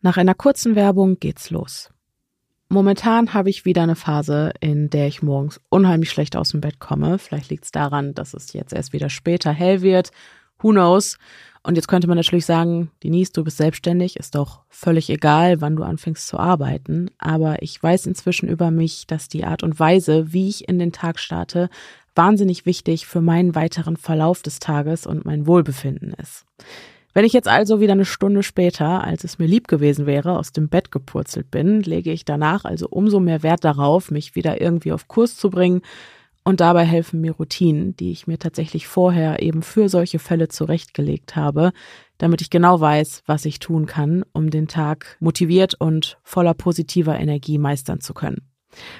Nach einer kurzen Werbung geht's los. Momentan habe ich wieder eine Phase, in der ich morgens unheimlich schlecht aus dem Bett komme. Vielleicht liegt es daran, dass es jetzt erst wieder später hell wird. Who knows? Und jetzt könnte man natürlich sagen, Denise, du bist selbstständig, ist doch völlig egal, wann du anfängst zu arbeiten. Aber ich weiß inzwischen über mich, dass die Art und Weise, wie ich in den Tag starte, wahnsinnig wichtig für meinen weiteren Verlauf des Tages und mein Wohlbefinden ist. Wenn ich jetzt also wieder eine Stunde später, als es mir lieb gewesen wäre, aus dem Bett gepurzelt bin, lege ich danach also umso mehr Wert darauf, mich wieder irgendwie auf Kurs zu bringen, und dabei helfen mir Routinen, die ich mir tatsächlich vorher eben für solche Fälle zurechtgelegt habe, damit ich genau weiß, was ich tun kann, um den Tag motiviert und voller positiver Energie meistern zu können.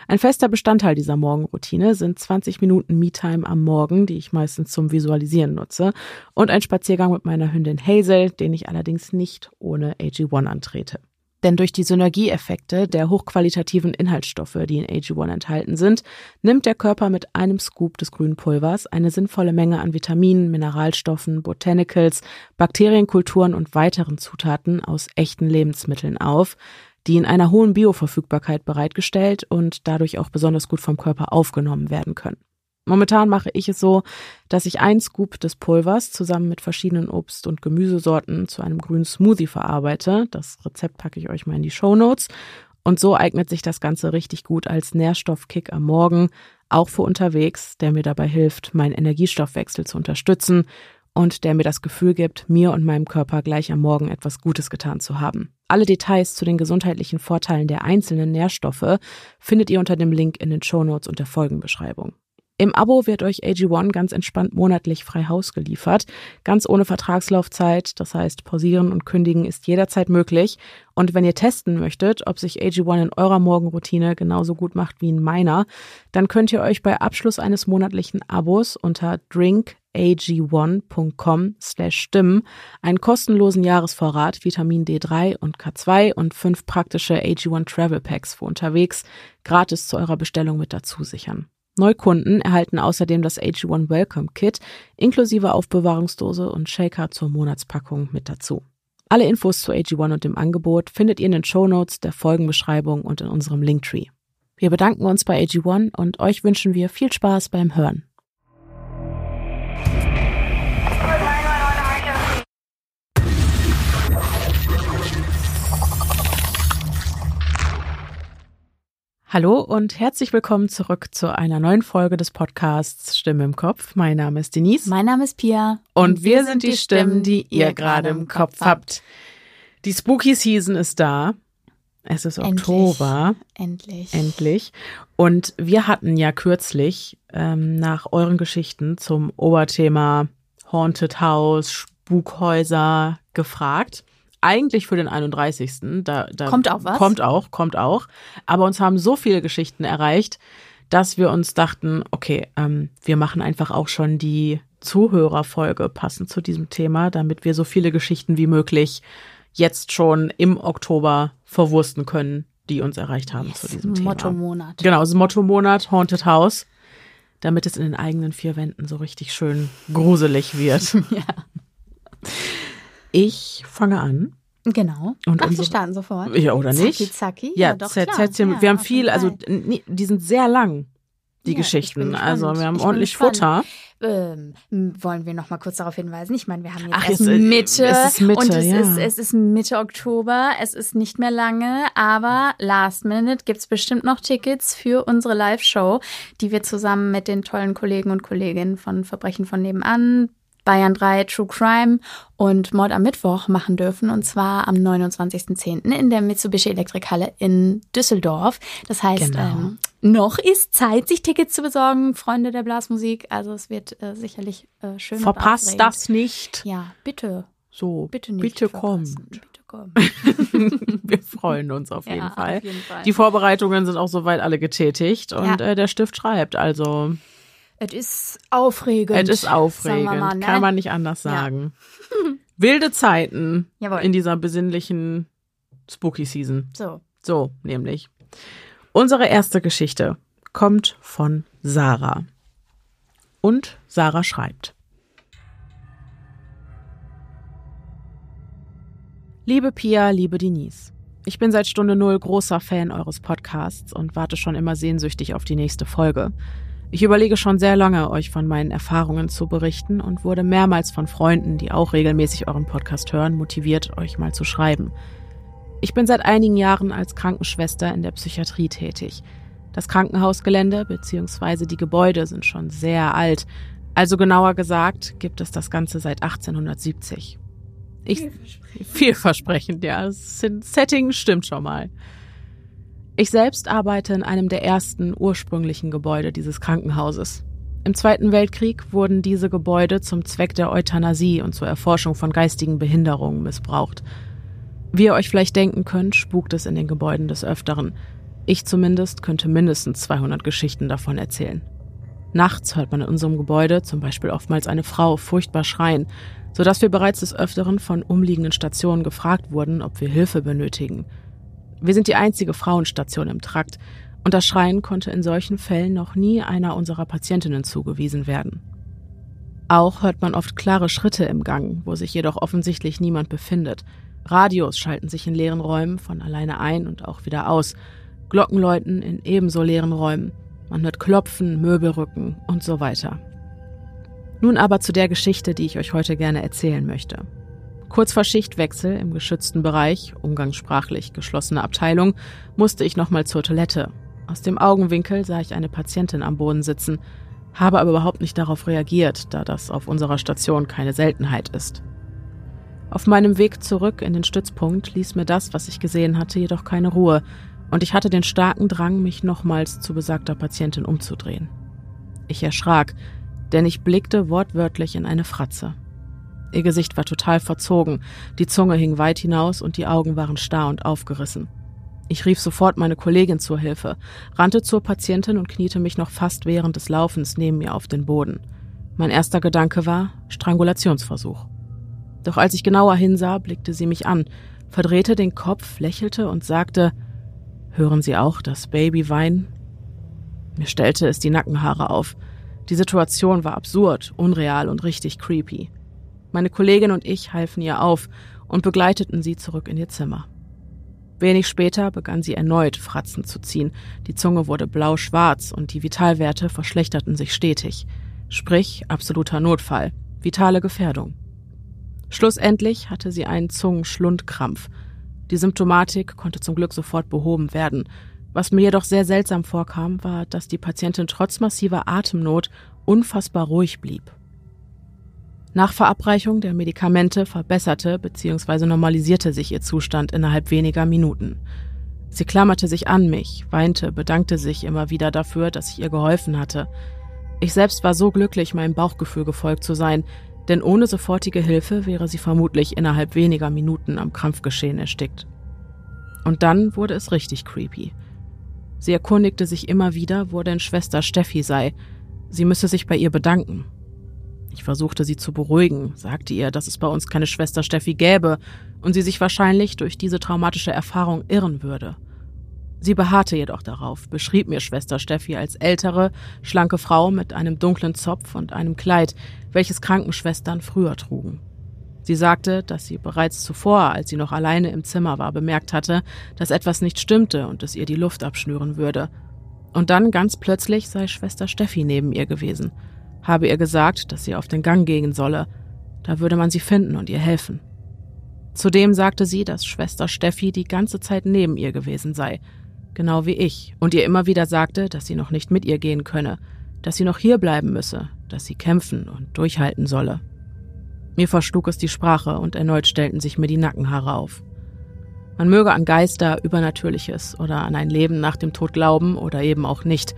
Ein fester Bestandteil dieser Morgenroutine sind 20 Minuten Me-Time am Morgen, die ich meistens zum Visualisieren nutze, und ein Spaziergang mit meiner Hündin Hazel, den ich allerdings nicht ohne AG1 antrete. Denn durch die Synergieeffekte der hochqualitativen Inhaltsstoffe, die in AG1 enthalten sind, nimmt der Körper mit einem Scoop des grünen Pulvers eine sinnvolle Menge an Vitaminen, Mineralstoffen, Botanicals, Bakterienkulturen und weiteren Zutaten aus echten Lebensmitteln auf, die in einer hohen Bioverfügbarkeit bereitgestellt und dadurch auch besonders gut vom Körper aufgenommen werden können. Momentan mache ich es so, dass ich ein Scoop des Pulvers zusammen mit verschiedenen Obst- und Gemüsesorten zu einem grünen Smoothie verarbeite. Das Rezept packe ich euch mal in die Show Notes. Und so eignet sich das Ganze richtig gut als Nährstoffkick am Morgen, auch für unterwegs, der mir dabei hilft, meinen Energiestoffwechsel zu unterstützen und der mir das Gefühl gibt, mir und meinem Körper gleich am Morgen etwas Gutes getan zu haben. Alle Details zu den gesundheitlichen Vorteilen der einzelnen Nährstoffe findet ihr unter dem Link in den Shownotes und der Folgenbeschreibung. Im Abo wird euch AG1 ganz entspannt monatlich frei Haus geliefert, ganz ohne Vertragslaufzeit, das heißt pausieren und kündigen ist jederzeit möglich. Und wenn ihr testen möchtet, ob sich AG1 in eurer Morgenroutine genauso gut macht wie in meiner, dann könnt ihr euch bei Abschluss eines monatlichen Abos unter drink ag1.com/stimmen einen kostenlosen Jahresvorrat Vitamin D3 und K2 und fünf praktische AG1 Travel Packs für unterwegs gratis zu eurer Bestellung mit dazu sichern. Neukunden erhalten außerdem das AG1 Welcome Kit inklusive Aufbewahrungsdose und Shaker zur Monatspackung mit dazu. Alle Infos zu AG1 und dem Angebot findet ihr in den Shownotes, der Folgenbeschreibung und in unserem Linktree. Wir bedanken uns bei AG1 und euch wünschen wir viel Spaß beim Hören. Hallo und herzlich willkommen zurück zu einer neuen Folge des Podcasts Stimme im Kopf. Mein Name ist Denise. Mein Name ist Pia. Und, und wir, wir sind die Stimmen, die ihr gerade im Kopf habt. Die Spooky Season ist da. Es ist Endlich. Oktober. Endlich. Endlich. Und wir hatten ja kürzlich ähm, nach euren Geschichten zum Oberthema Haunted House, Spukhäuser gefragt eigentlich für den 31. Da, da kommt auch was. Kommt auch, kommt auch. Aber uns haben so viele Geschichten erreicht, dass wir uns dachten, okay, ähm, wir machen einfach auch schon die Zuhörerfolge passend zu diesem Thema, damit wir so viele Geschichten wie möglich jetzt schon im Oktober verwursten können, die uns erreicht haben yes, zu diesem Thema. Motto-Monat. Genau, das Motto-Monat Haunted House, damit es in den eigenen vier Wänden so richtig schön gruselig wird. ja. Ich fange an. Genau. Und Ach, wir starten sofort. Ja, oder nicht? Zacki, zacki. Ja, ja doch, klar. Ja, wir haben viel, also die sind sehr lang, die ja, Geschichten. Also wir haben ich ordentlich Futter. Ähm, wollen wir noch mal kurz darauf hinweisen? Ich meine, wir haben jetzt Ach, erst Mitte, es ist Mitte und es, ja. ist, es ist Mitte Oktober. Es ist nicht mehr lange, aber last minute gibt's bestimmt noch Tickets für unsere Live-Show, die wir zusammen mit den tollen Kollegen und Kolleginnen von Verbrechen von nebenan, Bayern 3 True Crime und Mord am Mittwoch machen dürfen. Und zwar am 29.10. in der Mitsubishi Elektrikhalle in Düsseldorf. Das heißt, genau. ähm, noch ist Zeit, sich Tickets zu besorgen, Freunde der Blasmusik. Also es wird äh, sicherlich äh, schön. Verpasst das nicht. Ja, bitte. So, bitte nicht. Bitte kommt. Bitte. Wir freuen uns auf jeden, ja, Fall. auf jeden Fall. Die Vorbereitungen sind auch soweit alle getätigt und ja. äh, der Stift schreibt. Also es ist aufregend. Es ist aufregend, mal, ne? kann man nicht anders sagen. Ja. Wilde Zeiten Jawohl. in dieser besinnlichen Spooky Season. So. So, nämlich. Unsere erste Geschichte kommt von Sarah. Und Sarah schreibt. Liebe Pia, liebe Denise. Ich bin seit Stunde Null großer Fan eures Podcasts und warte schon immer sehnsüchtig auf die nächste Folge. Ich überlege schon sehr lange, euch von meinen Erfahrungen zu berichten und wurde mehrmals von Freunden, die auch regelmäßig euren Podcast hören, motiviert, euch mal zu schreiben. Ich bin seit einigen Jahren als Krankenschwester in der Psychiatrie tätig. Das Krankenhausgelände bzw. die Gebäude sind schon sehr alt, also genauer gesagt gibt es das Ganze seit 1870. Ich, vielversprechend. vielversprechend, ja. Das Setting stimmt schon mal. Ich selbst arbeite in einem der ersten ursprünglichen Gebäude dieses Krankenhauses. Im Zweiten Weltkrieg wurden diese Gebäude zum Zweck der Euthanasie und zur Erforschung von geistigen Behinderungen missbraucht. Wie ihr euch vielleicht denken könnt, spukt es in den Gebäuden des Öfteren. Ich zumindest könnte mindestens 200 Geschichten davon erzählen. Nachts hört man in unserem Gebäude zum Beispiel oftmals eine Frau furchtbar schreien, sodass wir bereits des Öfteren von umliegenden Stationen gefragt wurden, ob wir Hilfe benötigen. Wir sind die einzige Frauenstation im Trakt, und das Schreien konnte in solchen Fällen noch nie einer unserer Patientinnen zugewiesen werden. Auch hört man oft klare Schritte im Gang, wo sich jedoch offensichtlich niemand befindet. Radios schalten sich in leeren Räumen von alleine ein und auch wieder aus. Glocken läuten in ebenso leeren Räumen. Man hört Klopfen, Möbelrücken und so weiter. Nun aber zu der Geschichte, die ich euch heute gerne erzählen möchte. Kurz vor Schichtwechsel im geschützten Bereich, umgangssprachlich geschlossene Abteilung, musste ich nochmal zur Toilette. Aus dem Augenwinkel sah ich eine Patientin am Boden sitzen, habe aber überhaupt nicht darauf reagiert, da das auf unserer Station keine Seltenheit ist. Auf meinem Weg zurück in den Stützpunkt ließ mir das, was ich gesehen hatte, jedoch keine Ruhe, und ich hatte den starken Drang, mich nochmals zu besagter Patientin umzudrehen. Ich erschrak, denn ich blickte wortwörtlich in eine Fratze. Ihr Gesicht war total verzogen, die Zunge hing weit hinaus und die Augen waren starr und aufgerissen. Ich rief sofort meine Kollegin zur Hilfe, rannte zur Patientin und kniete mich noch fast während des Laufens neben mir auf den Boden. Mein erster Gedanke war Strangulationsversuch. Doch als ich genauer hinsah, blickte sie mich an, verdrehte den Kopf, lächelte und sagte Hören Sie auch das Baby weinen? Mir stellte es die Nackenhaare auf. Die Situation war absurd, unreal und richtig creepy. Meine Kollegin und ich halfen ihr auf und begleiteten sie zurück in ihr Zimmer. Wenig später begann sie erneut Fratzen zu ziehen, die Zunge wurde blau-schwarz und die Vitalwerte verschlechterten sich stetig. Sprich, absoluter Notfall, vitale Gefährdung. Schlussendlich hatte sie einen Zungenschlundkrampf. Die Symptomatik konnte zum Glück sofort behoben werden, was mir jedoch sehr seltsam vorkam, war, dass die Patientin trotz massiver Atemnot unfassbar ruhig blieb. Nach Verabreichung der Medikamente verbesserte bzw. normalisierte sich ihr Zustand innerhalb weniger Minuten. Sie klammerte sich an mich, weinte, bedankte sich immer wieder dafür, dass ich ihr geholfen hatte. Ich selbst war so glücklich, meinem Bauchgefühl gefolgt zu sein, denn ohne sofortige Hilfe wäre sie vermutlich innerhalb weniger Minuten am Krampfgeschehen erstickt. Und dann wurde es richtig creepy. Sie erkundigte sich immer wieder, wo denn Schwester Steffi sei. Sie müsse sich bei ihr bedanken. Ich versuchte sie zu beruhigen, sagte ihr, dass es bei uns keine Schwester Steffi gäbe und sie sich wahrscheinlich durch diese traumatische Erfahrung irren würde. Sie beharrte jedoch darauf, beschrieb mir Schwester Steffi als ältere, schlanke Frau mit einem dunklen Zopf und einem Kleid, welches Krankenschwestern früher trugen. Sie sagte, dass sie bereits zuvor, als sie noch alleine im Zimmer war, bemerkt hatte, dass etwas nicht stimmte und es ihr die Luft abschnüren würde. Und dann ganz plötzlich sei Schwester Steffi neben ihr gewesen, habe ihr gesagt, dass sie auf den Gang gehen solle, da würde man sie finden und ihr helfen. Zudem sagte sie, dass Schwester Steffi die ganze Zeit neben ihr gewesen sei, genau wie ich, und ihr immer wieder sagte, dass sie noch nicht mit ihr gehen könne, dass sie noch hier bleiben müsse, dass sie kämpfen und durchhalten solle. Mir verschlug es die Sprache und erneut stellten sich mir die Nackenhaare auf. Man möge an Geister, Übernatürliches oder an ein Leben nach dem Tod glauben oder eben auch nicht,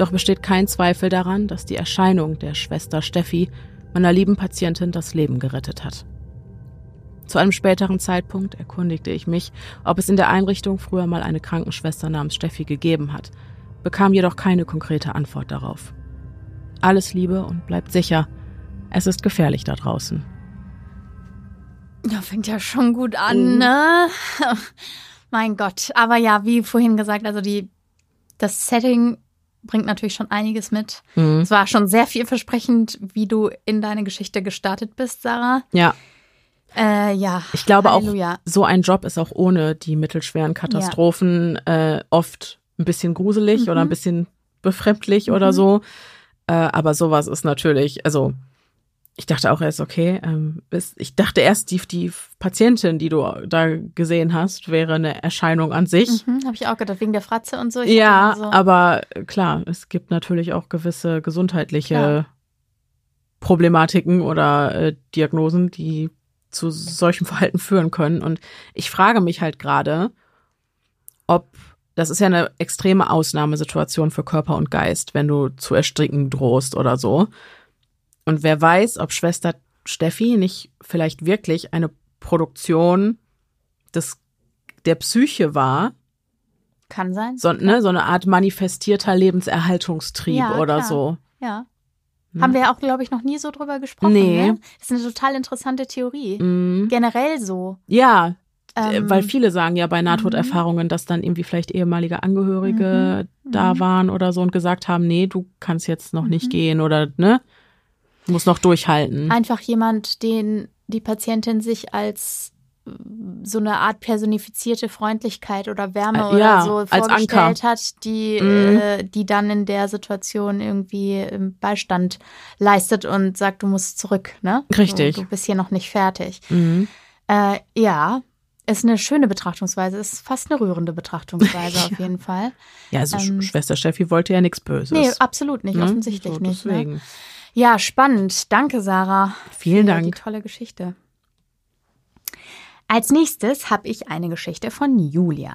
doch besteht kein Zweifel daran, dass die Erscheinung der Schwester Steffi meiner lieben Patientin das Leben gerettet hat. Zu einem späteren Zeitpunkt erkundigte ich mich, ob es in der Einrichtung früher mal eine Krankenschwester namens Steffi gegeben hat, bekam jedoch keine konkrete Antwort darauf. Alles Liebe und bleibt sicher, es ist gefährlich da draußen. Ja, fängt ja schon gut an, mhm. ne? mein Gott. Aber ja, wie vorhin gesagt, also die, das Setting bringt natürlich schon einiges mit. Mhm. Es war schon sehr vielversprechend, wie du in deine Geschichte gestartet bist, Sarah. Ja. Äh, ja. Ich glaube Halleluja. auch, so ein Job ist auch ohne die mittelschweren Katastrophen ja. äh, oft ein bisschen gruselig mhm. oder ein bisschen befremdlich mhm. oder so. Äh, aber sowas ist natürlich, also ich dachte auch erst, okay, ähm, ist, ich dachte erst, die, die Patientin, die du da gesehen hast, wäre eine Erscheinung an sich. Mhm, Habe ich auch gedacht, wegen der Fratze und so. Ich ja, so. aber klar, es gibt natürlich auch gewisse gesundheitliche ja. Problematiken oder äh, Diagnosen, die zu solchem Verhalten führen können. Und ich frage mich halt gerade, ob das ist ja eine extreme Ausnahmesituation für Körper und Geist, wenn du zu erstricken drohst oder so. Und wer weiß, ob Schwester Steffi nicht vielleicht wirklich eine Produktion des, der Psyche war. Kann sein. So, ne, so eine Art manifestierter Lebenserhaltungstrieb ja, oder klar. so. Ja. Hm. Haben wir ja auch, glaube ich, noch nie so drüber gesprochen. Nee. Ne? Das ist eine total interessante Theorie. Mhm. Generell so. Ja, ähm, weil viele sagen ja bei Nahtoderfahrungen, dass dann irgendwie vielleicht ehemalige Angehörige mhm. da mhm. waren oder so und gesagt haben, nee, du kannst jetzt noch nicht mhm. gehen oder ne, muss noch durchhalten. Einfach jemand, den die Patientin sich als so eine Art personifizierte Freundlichkeit oder Wärme äh, ja, oder so vorgestellt hat, die, mhm. äh, die dann in der Situation irgendwie Beistand leistet und sagt, du musst zurück, ne? Richtig. Du, du bist hier noch nicht fertig. Mhm. Äh, ja, ist eine schöne Betrachtungsweise, ist fast eine rührende Betrachtungsweise auf jeden Fall. Ja, also ähm, Schwester Steffi wollte ja nichts Böses. Nee, absolut nicht, ne? offensichtlich so, nicht. Deswegen. Ne? Ja, spannend. Danke, Sarah. Vielen Dank. Die tolle Geschichte. Als nächstes habe ich eine Geschichte von Julia.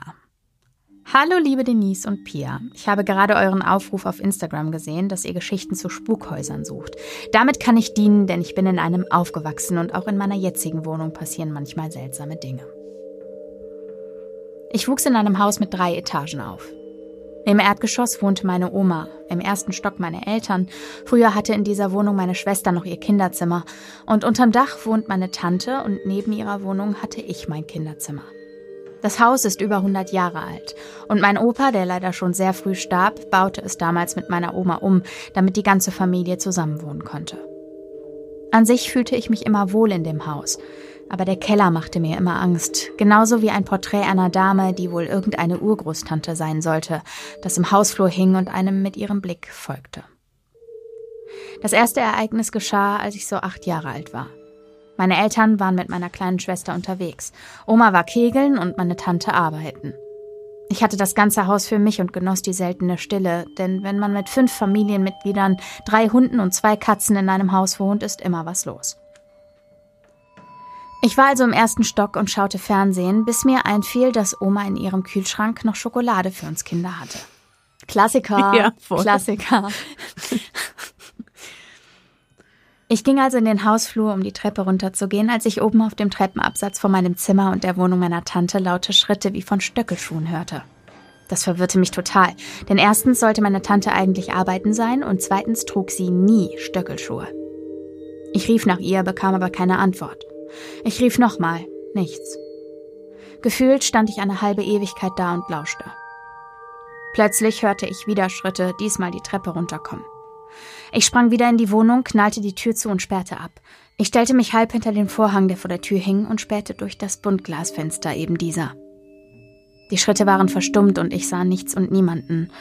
Hallo liebe Denise und Pia. Ich habe gerade euren Aufruf auf Instagram gesehen, dass ihr Geschichten zu Spukhäusern sucht. Damit kann ich dienen, denn ich bin in einem aufgewachsen und auch in meiner jetzigen Wohnung passieren manchmal seltsame Dinge. Ich wuchs in einem Haus mit drei Etagen auf. Im Erdgeschoss wohnte meine Oma, im ersten Stock meine Eltern. Früher hatte in dieser Wohnung meine Schwester noch ihr Kinderzimmer. Und unterm Dach wohnt meine Tante und neben ihrer Wohnung hatte ich mein Kinderzimmer. Das Haus ist über 100 Jahre alt. Und mein Opa, der leider schon sehr früh starb, baute es damals mit meiner Oma um, damit die ganze Familie zusammenwohnen konnte. An sich fühlte ich mich immer wohl in dem Haus aber der Keller machte mir immer Angst, genauso wie ein Porträt einer Dame, die wohl irgendeine Urgroßtante sein sollte, das im Hausflur hing und einem mit ihrem Blick folgte. Das erste Ereignis geschah, als ich so acht Jahre alt war. Meine Eltern waren mit meiner kleinen Schwester unterwegs. Oma war kegeln und meine Tante arbeiten. Ich hatte das ganze Haus für mich und genoss die seltene Stille, denn wenn man mit fünf Familienmitgliedern, drei Hunden und zwei Katzen in einem Haus wohnt, ist immer was los. Ich war also im ersten Stock und schaute Fernsehen, bis mir einfiel, dass Oma in ihrem Kühlschrank noch Schokolade für uns Kinder hatte. Klassiker, ja, Klassiker. Ich ging also in den Hausflur, um die Treppe runterzugehen, als ich oben auf dem Treppenabsatz vor meinem Zimmer und der Wohnung meiner Tante laute Schritte wie von Stöckelschuhen hörte. Das verwirrte mich total, denn erstens sollte meine Tante eigentlich arbeiten sein und zweitens trug sie nie Stöckelschuhe. Ich rief nach ihr, bekam aber keine Antwort. Ich rief nochmal. Nichts. Gefühlt stand ich eine halbe Ewigkeit da und lauschte. Plötzlich hörte ich wieder Schritte, diesmal die Treppe runterkommen. Ich sprang wieder in die Wohnung, knallte die Tür zu und sperrte ab. Ich stellte mich halb hinter den Vorhang, der vor der Tür hing, und spähte durch das Buntglasfenster eben dieser. Die Schritte waren verstummt und ich sah nichts und niemanden.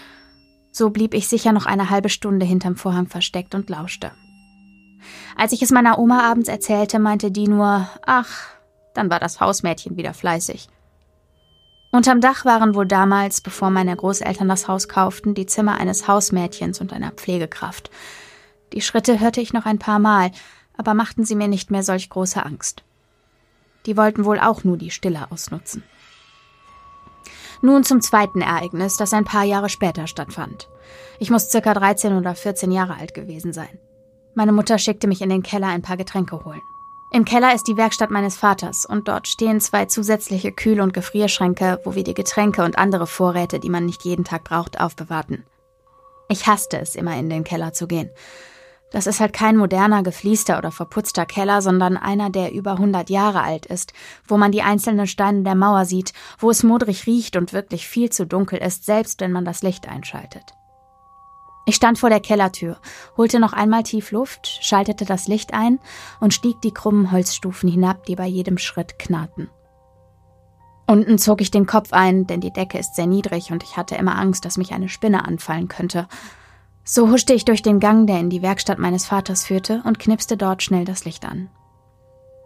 So blieb ich sicher noch eine halbe Stunde hinterm Vorhang versteckt und lauschte. Als ich es meiner Oma abends erzählte, meinte die nur, ach, dann war das Hausmädchen wieder fleißig. Unterm Dach waren wohl damals, bevor meine Großeltern das Haus kauften, die Zimmer eines Hausmädchens und einer Pflegekraft. Die Schritte hörte ich noch ein paar Mal, aber machten sie mir nicht mehr solch große Angst. Die wollten wohl auch nur die Stille ausnutzen. Nun zum zweiten Ereignis, das ein paar Jahre später stattfand. Ich muss circa 13 oder 14 Jahre alt gewesen sein. Meine Mutter schickte mich in den Keller ein paar Getränke holen. Im Keller ist die Werkstatt meines Vaters und dort stehen zwei zusätzliche Kühl- und Gefrierschränke, wo wir die Getränke und andere Vorräte, die man nicht jeden Tag braucht, aufbewahrten. Ich hasste es, immer in den Keller zu gehen. Das ist halt kein moderner, gefliester oder verputzter Keller, sondern einer, der über 100 Jahre alt ist, wo man die einzelnen Steine der Mauer sieht, wo es modrig riecht und wirklich viel zu dunkel ist, selbst wenn man das Licht einschaltet. Ich stand vor der Kellertür, holte noch einmal tief Luft, schaltete das Licht ein und stieg die krummen Holzstufen hinab, die bei jedem Schritt knarrten. Unten zog ich den Kopf ein, denn die Decke ist sehr niedrig und ich hatte immer Angst, dass mich eine Spinne anfallen könnte. So huschte ich durch den Gang, der in die Werkstatt meines Vaters führte, und knipste dort schnell das Licht an.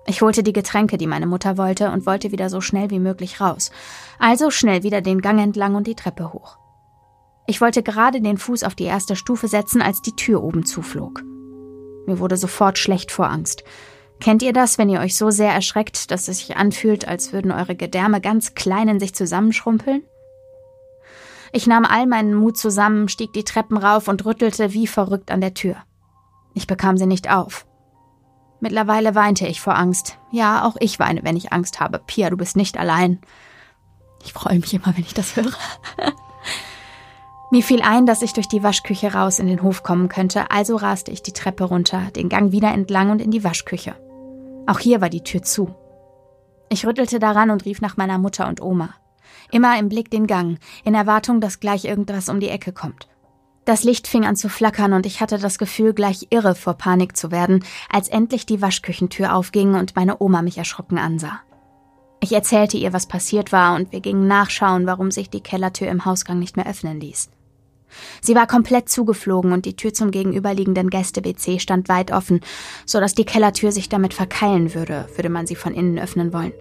Ich holte die Getränke, die meine Mutter wollte, und wollte wieder so schnell wie möglich raus. Also schnell wieder den Gang entlang und die Treppe hoch. Ich wollte gerade den Fuß auf die erste Stufe setzen, als die Tür oben zuflog. Mir wurde sofort schlecht vor Angst. Kennt ihr das, wenn ihr euch so sehr erschreckt, dass es sich anfühlt, als würden eure Gedärme ganz klein in sich zusammenschrumpeln? Ich nahm all meinen Mut zusammen, stieg die Treppen rauf und rüttelte wie verrückt an der Tür. Ich bekam sie nicht auf. Mittlerweile weinte ich vor Angst. Ja, auch ich weine, wenn ich Angst habe. Pia, du bist nicht allein. Ich freue mich immer, wenn ich das höre. Mir fiel ein, dass ich durch die Waschküche raus in den Hof kommen könnte, also raste ich die Treppe runter, den Gang wieder entlang und in die Waschküche. Auch hier war die Tür zu. Ich rüttelte daran und rief nach meiner Mutter und Oma. Immer im Blick den Gang, in Erwartung, dass gleich irgendwas um die Ecke kommt. Das Licht fing an zu flackern und ich hatte das Gefühl, gleich irre vor Panik zu werden, als endlich die Waschküchentür aufging und meine Oma mich erschrocken ansah. Ich erzählte ihr, was passiert war, und wir gingen nachschauen, warum sich die Kellertür im Hausgang nicht mehr öffnen ließ. Sie war komplett zugeflogen und die Tür zum gegenüberliegenden Gäste-WC stand weit offen, so dass die Kellertür sich damit verkeilen würde, würde man sie von innen öffnen wollen.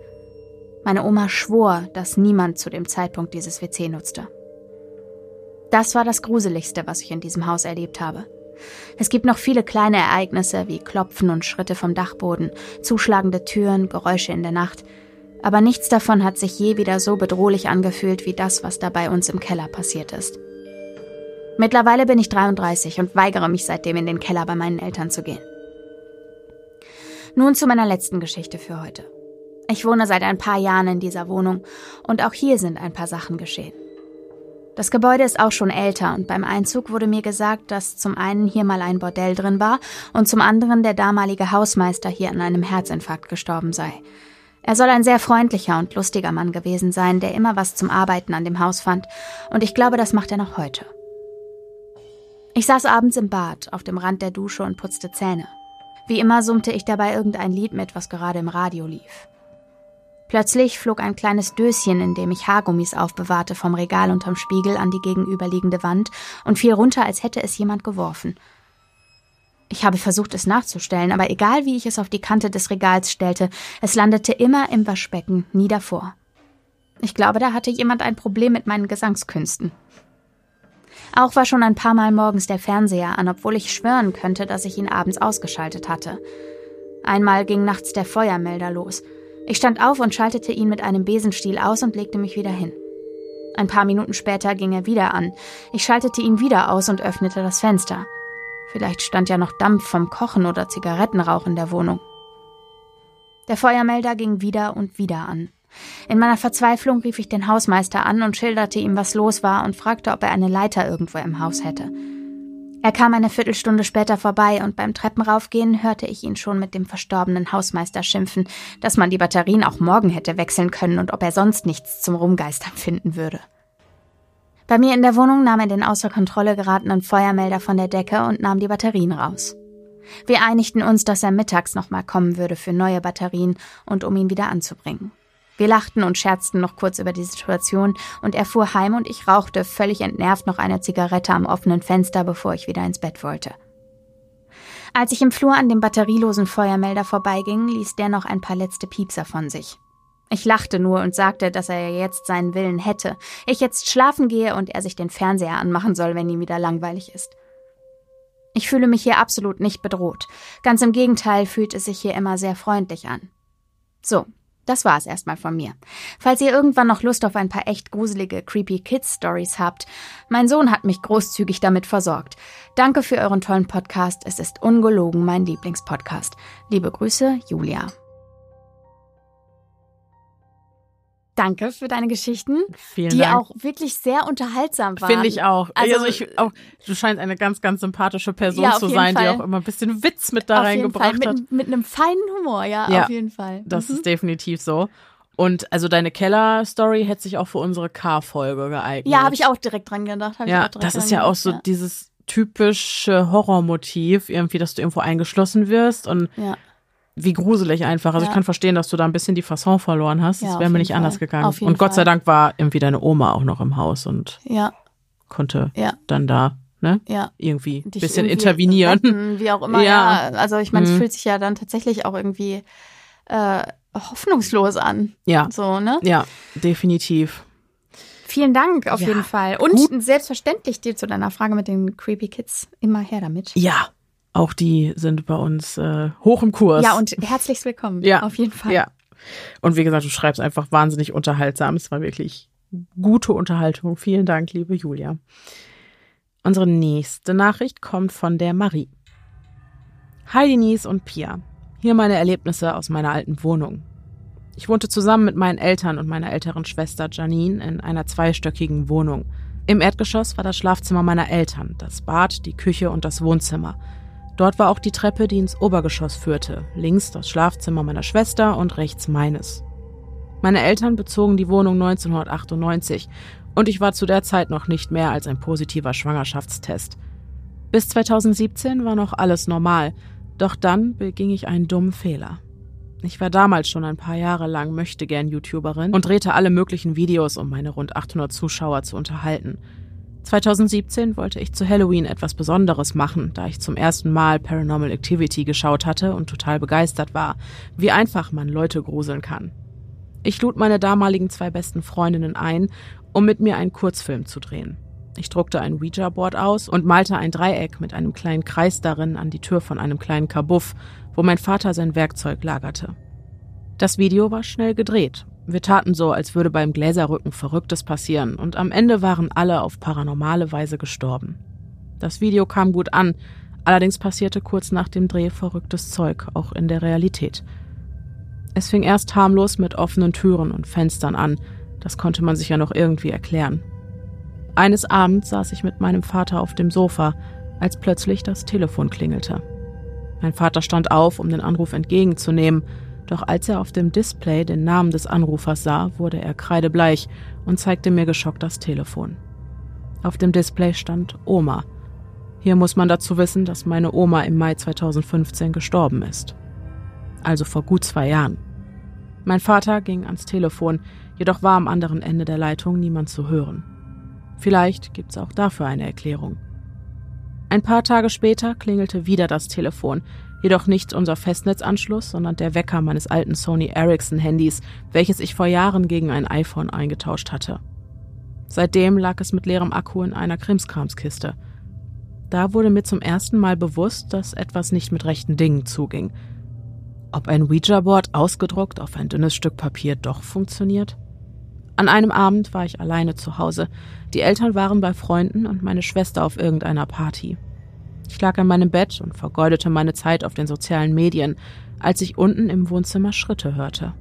Meine Oma schwor, dass niemand zu dem Zeitpunkt dieses WC nutzte. Das war das Gruseligste, was ich in diesem Haus erlebt habe. Es gibt noch viele kleine Ereignisse wie Klopfen und Schritte vom Dachboden, zuschlagende Türen, Geräusche in der Nacht, aber nichts davon hat sich je wieder so bedrohlich angefühlt wie das, was da bei uns im Keller passiert ist. Mittlerweile bin ich 33 und weigere mich seitdem in den Keller bei meinen Eltern zu gehen. Nun zu meiner letzten Geschichte für heute. Ich wohne seit ein paar Jahren in dieser Wohnung und auch hier sind ein paar Sachen geschehen. Das Gebäude ist auch schon älter und beim Einzug wurde mir gesagt, dass zum einen hier mal ein Bordell drin war und zum anderen der damalige Hausmeister hier an einem Herzinfarkt gestorben sei. Er soll ein sehr freundlicher und lustiger Mann gewesen sein, der immer was zum Arbeiten an dem Haus fand, und ich glaube, das macht er noch heute. Ich saß abends im Bad, auf dem Rand der Dusche und putzte Zähne. Wie immer summte ich dabei irgendein Lied mit, was gerade im Radio lief. Plötzlich flog ein kleines Döschen, in dem ich Haargummis aufbewahrte, vom Regal unterm Spiegel an die gegenüberliegende Wand und fiel runter, als hätte es jemand geworfen. Ich habe versucht, es nachzustellen, aber egal wie ich es auf die Kante des Regals stellte, es landete immer im Waschbecken, nie davor. Ich glaube, da hatte jemand ein Problem mit meinen Gesangskünsten. Auch war schon ein paar Mal morgens der Fernseher an, obwohl ich schwören könnte, dass ich ihn abends ausgeschaltet hatte. Einmal ging nachts der Feuermelder los. Ich stand auf und schaltete ihn mit einem Besenstiel aus und legte mich wieder hin. Ein paar Minuten später ging er wieder an. Ich schaltete ihn wieder aus und öffnete das Fenster. Vielleicht stand ja noch Dampf vom Kochen oder Zigarettenrauch in der Wohnung. Der Feuermelder ging wieder und wieder an. In meiner Verzweiflung rief ich den Hausmeister an und schilderte ihm, was los war und fragte, ob er eine Leiter irgendwo im Haus hätte. Er kam eine Viertelstunde später vorbei und beim Treppenraufgehen hörte ich ihn schon mit dem verstorbenen Hausmeister schimpfen, dass man die Batterien auch morgen hätte wechseln können und ob er sonst nichts zum Rumgeistern finden würde. Bei mir in der Wohnung nahm er den außer Kontrolle geratenen Feuermelder von der Decke und nahm die Batterien raus. Wir einigten uns, dass er mittags nochmal kommen würde für neue Batterien und um ihn wieder anzubringen. Wir lachten und scherzten noch kurz über die Situation und er fuhr heim und ich rauchte völlig entnervt noch eine Zigarette am offenen Fenster, bevor ich wieder ins Bett wollte. Als ich im Flur an dem batterielosen Feuermelder vorbeiging, ließ der noch ein paar letzte Piepser von sich. Ich lachte nur und sagte, dass er jetzt seinen Willen hätte, ich jetzt schlafen gehe und er sich den Fernseher anmachen soll, wenn ihm wieder langweilig ist. Ich fühle mich hier absolut nicht bedroht. Ganz im Gegenteil fühlt es sich hier immer sehr freundlich an. So, das war es erstmal von mir. Falls ihr irgendwann noch Lust auf ein paar echt gruselige Creepy Kids Stories habt, mein Sohn hat mich großzügig damit versorgt. Danke für euren tollen Podcast. Es ist ungelogen mein Lieblingspodcast. Liebe Grüße, Julia. Danke für deine Geschichten, Vielen die Dank. auch wirklich sehr unterhaltsam waren. Finde ich auch. Also, also ich auch, du scheinst eine ganz, ganz sympathische Person ja, zu sein, Fall. die auch immer ein bisschen Witz mit da reingebracht hat. Mit, mit, einem feinen Humor, ja, ja auf jeden Fall. Das mhm. ist definitiv so. Und also deine Keller-Story hätte sich auch für unsere K-Folge geeignet. Ja, habe ich auch direkt dran gedacht. Ja, das ist ja auch so ja. dieses typische Horrormotiv, irgendwie, dass du irgendwo eingeschlossen wirst und ja. Wie gruselig einfach. Also ja. ich kann verstehen, dass du da ein bisschen die Fasson verloren hast. Ja, das wäre mir nicht Fall. anders gegangen. Und Gott sei Dank war irgendwie deine Oma auch noch im Haus und konnte dann da ne? Ja. Irgendwie ein bisschen irgendwie intervenieren. Retten, wie auch immer, ja. ja. Also ich meine, mhm. es fühlt sich ja dann tatsächlich auch irgendwie äh, hoffnungslos an. Ja. So, ne? Ja, definitiv. Vielen Dank auf ja, jeden Fall. Und gut. selbstverständlich dir zu deiner Frage mit den Creepy Kids immer her damit. Ja, auch die sind bei uns äh, hoch im Kurs. Ja, und herzlich willkommen. Ja, auf jeden Fall. Ja. Und wie gesagt, du schreibst einfach wahnsinnig unterhaltsam. Es war wirklich gute Unterhaltung. Vielen Dank, liebe Julia. Unsere nächste Nachricht kommt von der Marie. Hi Denise und Pia. Hier meine Erlebnisse aus meiner alten Wohnung. Ich wohnte zusammen mit meinen Eltern und meiner älteren Schwester Janine in einer zweistöckigen Wohnung. Im Erdgeschoss war das Schlafzimmer meiner Eltern, das Bad, die Küche und das Wohnzimmer. Dort war auch die Treppe, die ins Obergeschoss führte, links das Schlafzimmer meiner Schwester und rechts meines. Meine Eltern bezogen die Wohnung 1998 und ich war zu der Zeit noch nicht mehr als ein positiver Schwangerschaftstest. Bis 2017 war noch alles normal, doch dann beging ich einen dummen Fehler. Ich war damals schon ein paar Jahre lang möchtegern YouTuberin und drehte alle möglichen Videos, um meine rund 800 Zuschauer zu unterhalten. 2017 wollte ich zu Halloween etwas Besonderes machen, da ich zum ersten Mal Paranormal Activity geschaut hatte und total begeistert war, wie einfach man Leute gruseln kann. Ich lud meine damaligen zwei besten Freundinnen ein, um mit mir einen Kurzfilm zu drehen. Ich druckte ein Ouija-Board aus und malte ein Dreieck mit einem kleinen Kreis darin an die Tür von einem kleinen Kabuff, wo mein Vater sein Werkzeug lagerte. Das Video war schnell gedreht. Wir taten so, als würde beim Gläserrücken Verrücktes passieren, und am Ende waren alle auf paranormale Weise gestorben. Das Video kam gut an, allerdings passierte kurz nach dem Dreh verrücktes Zeug, auch in der Realität. Es fing erst harmlos mit offenen Türen und Fenstern an, das konnte man sich ja noch irgendwie erklären. Eines Abends saß ich mit meinem Vater auf dem Sofa, als plötzlich das Telefon klingelte. Mein Vater stand auf, um den Anruf entgegenzunehmen, doch als er auf dem Display den Namen des Anrufers sah, wurde er kreidebleich und zeigte mir geschockt das Telefon. Auf dem Display stand Oma. Hier muss man dazu wissen, dass meine Oma im Mai 2015 gestorben ist. Also vor gut zwei Jahren. Mein Vater ging ans Telefon, jedoch war am anderen Ende der Leitung niemand zu hören. Vielleicht gibt's auch dafür eine Erklärung. Ein paar Tage später klingelte wieder das Telefon, jedoch nicht unser Festnetzanschluss, sondern der Wecker meines alten Sony Ericsson Handys, welches ich vor Jahren gegen ein iPhone eingetauscht hatte. Seitdem lag es mit leerem Akku in einer Krimskramskiste. Da wurde mir zum ersten Mal bewusst, dass etwas nicht mit rechten Dingen zuging. Ob ein Ouija-Board ausgedruckt auf ein dünnes Stück Papier doch funktioniert? An einem Abend war ich alleine zu Hause. Die Eltern waren bei Freunden und meine Schwester auf irgendeiner Party. Ich lag an meinem Bett und vergeudete meine Zeit auf den sozialen Medien, als ich unten im Wohnzimmer Schritte hörte.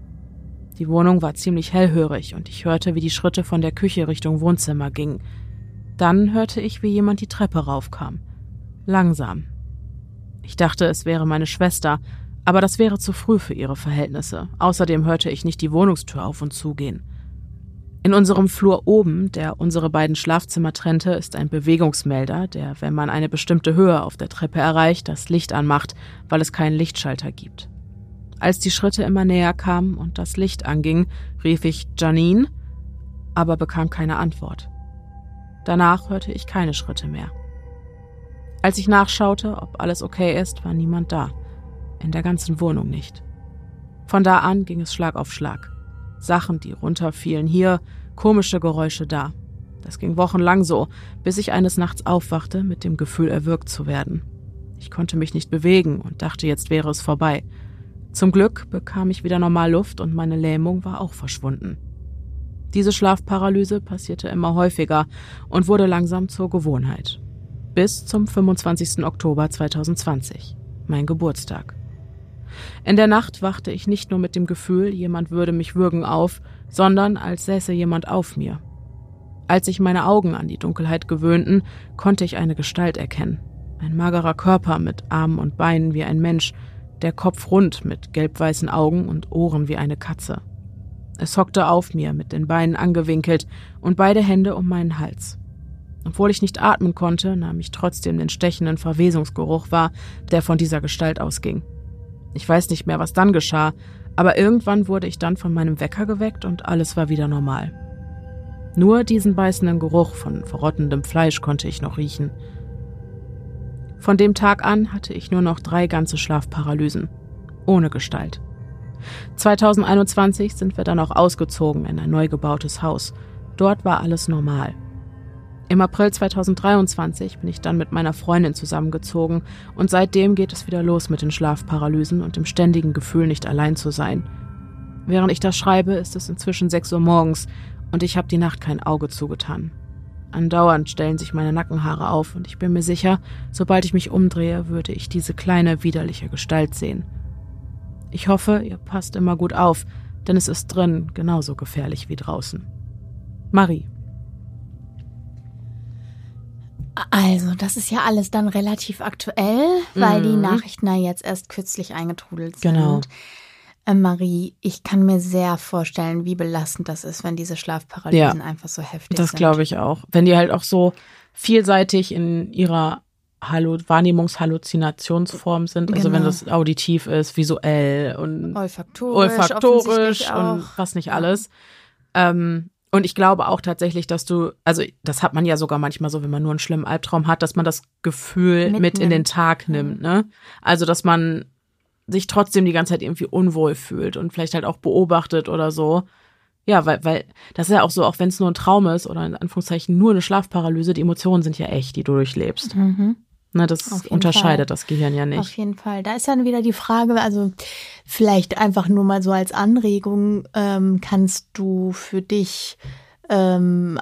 Die Wohnung war ziemlich hellhörig und ich hörte, wie die Schritte von der Küche Richtung Wohnzimmer gingen. Dann hörte ich, wie jemand die Treppe raufkam. Langsam. Ich dachte, es wäre meine Schwester, aber das wäre zu früh für ihre Verhältnisse. Außerdem hörte ich nicht die Wohnungstür auf und zugehen. In unserem Flur oben, der unsere beiden Schlafzimmer trennte, ist ein Bewegungsmelder, der, wenn man eine bestimmte Höhe auf der Treppe erreicht, das Licht anmacht, weil es keinen Lichtschalter gibt. Als die Schritte immer näher kamen und das Licht anging, rief ich Janine, aber bekam keine Antwort. Danach hörte ich keine Schritte mehr. Als ich nachschaute, ob alles okay ist, war niemand da. In der ganzen Wohnung nicht. Von da an ging es Schlag auf Schlag. Sachen, die runterfielen hier, komische Geräusche da. Das ging wochenlang so, bis ich eines Nachts aufwachte mit dem Gefühl, erwürgt zu werden. Ich konnte mich nicht bewegen und dachte, jetzt wäre es vorbei. Zum Glück bekam ich wieder normal Luft und meine Lähmung war auch verschwunden. Diese Schlafparalyse passierte immer häufiger und wurde langsam zur Gewohnheit. Bis zum 25. Oktober 2020, mein Geburtstag. In der Nacht wachte ich nicht nur mit dem Gefühl, jemand würde mich würgen auf, sondern als säße jemand auf mir. Als sich meine Augen an die Dunkelheit gewöhnten, konnte ich eine Gestalt erkennen. Ein magerer Körper mit Armen und Beinen wie ein Mensch, der Kopf rund mit gelbweißen Augen und Ohren wie eine Katze. Es hockte auf mir, mit den Beinen angewinkelt und beide Hände um meinen Hals. Obwohl ich nicht atmen konnte, nahm ich trotzdem den stechenden Verwesungsgeruch wahr, der von dieser Gestalt ausging. Ich weiß nicht mehr, was dann geschah, aber irgendwann wurde ich dann von meinem Wecker geweckt und alles war wieder normal. Nur diesen beißenden Geruch von verrottendem Fleisch konnte ich noch riechen. Von dem Tag an hatte ich nur noch drei ganze Schlafparalysen. Ohne Gestalt. 2021 sind wir dann auch ausgezogen in ein neu gebautes Haus. Dort war alles normal. Im April 2023 bin ich dann mit meiner Freundin zusammengezogen und seitdem geht es wieder los mit den Schlafparalysen und dem ständigen Gefühl, nicht allein zu sein. Während ich das schreibe, ist es inzwischen 6 Uhr morgens und ich habe die Nacht kein Auge zugetan. Andauernd stellen sich meine Nackenhaare auf und ich bin mir sicher, sobald ich mich umdrehe, würde ich diese kleine, widerliche Gestalt sehen. Ich hoffe, ihr passt immer gut auf, denn es ist drin genauso gefährlich wie draußen. Marie. Also, das ist ja alles dann relativ aktuell, weil mhm. die Nachrichten ja jetzt erst kürzlich eingetrudelt sind. Genau. Äh, Marie, ich kann mir sehr vorstellen, wie belastend das ist, wenn diese Schlafparalysen ja, einfach so heftig das sind. Das glaube ich auch. Wenn die halt auch so vielseitig in ihrer Hallo Wahrnehmungshalluzinationsform sind, also genau. wenn das auditiv ist, visuell und olfaktorisch, olfaktorisch und was nicht alles. Ähm, und ich glaube auch tatsächlich, dass du, also das hat man ja sogar manchmal so, wenn man nur einen schlimmen Albtraum hat, dass man das Gefühl Mitnimmt. mit in den Tag nimmt, ne? Also, dass man sich trotzdem die ganze Zeit irgendwie unwohl fühlt und vielleicht halt auch beobachtet oder so. Ja, weil, weil das ist ja auch so, auch wenn es nur ein Traum ist oder in Anführungszeichen nur eine Schlafparalyse, die Emotionen sind ja echt, die du durchlebst. Mhm. Ne, das unterscheidet Fall. das Gehirn ja nicht. Auf jeden Fall. Da ist dann wieder die Frage, also vielleicht einfach nur mal so als Anregung, ähm, kannst du für dich ähm,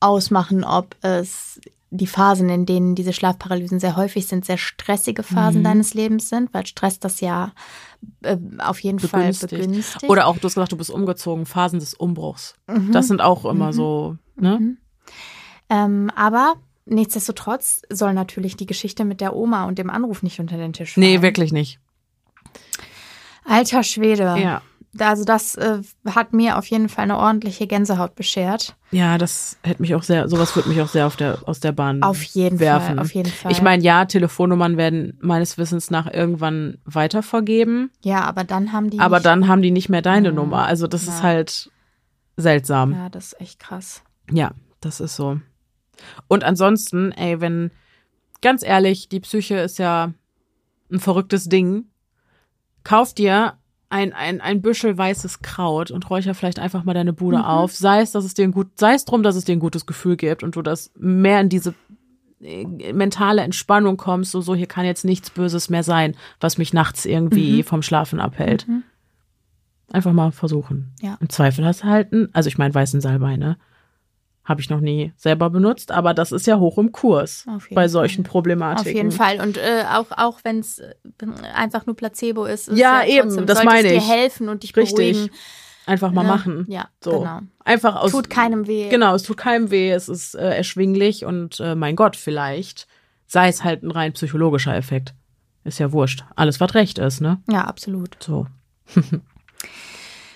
ausmachen, ob es die Phasen, in denen diese Schlafparalysen sehr häufig sind, sehr stressige Phasen mhm. deines Lebens sind, weil Stress das ja äh, auf jeden begünstigt. Fall begünstigt. Oder auch, du hast gesagt, du bist umgezogen, Phasen des Umbruchs. Mhm. Das sind auch immer mhm. so, ne? Mhm. Ähm, aber nichtsdestotrotz soll natürlich die Geschichte mit der Oma und dem Anruf nicht unter den Tisch fallen. Nee, wirklich nicht. Alter Schwede. Ja. Also das äh, hat mir auf jeden Fall eine ordentliche Gänsehaut beschert. Ja, das hätte mich auch sehr, sowas würde mich auch sehr auf der, aus der Bahn auf jeden werfen. Fall, auf jeden Fall. Ich meine, ja, Telefonnummern werden meines Wissens nach irgendwann weitervergeben. Ja, aber dann haben die. Aber dann haben die nicht mehr deine ja. Nummer. Also das ja. ist halt seltsam. Ja, das ist echt krass. Ja, das ist so. Und ansonsten, ey, wenn, ganz ehrlich, die Psyche ist ja ein verrücktes Ding. Kauf dir ein, ein, ein Büschel weißes Kraut und räucher vielleicht einfach mal deine Bude mhm. auf. Sei es, dass es dir ein gut, sei es drum, dass es dir ein gutes Gefühl gibt und du das mehr in diese äh, mentale Entspannung kommst, so, so, hier kann jetzt nichts Böses mehr sein, was mich nachts irgendwie mhm. vom Schlafen abhält. Mhm. Einfach mal versuchen. Ja. Im Zweifel hast du halt einen, also ich meine weißen Salbei, ne? Habe ich noch nie selber benutzt, aber das ist ja hoch im Kurs bei solchen Fall. Problematiken. Auf jeden Fall. Und äh, auch, auch wenn es äh, einfach nur Placebo ist, ist ja, ja eben, das meine ich. dir helfen und dich Richtig. beruhigen. Einfach mal ja. machen. Ja, so. genau. Einfach aus. Tut keinem weh. Genau, es tut keinem weh, es ist äh, erschwinglich und äh, mein Gott, vielleicht sei es halt ein rein psychologischer Effekt. Ist ja wurscht. Alles, was recht ist, ne? Ja, absolut. So.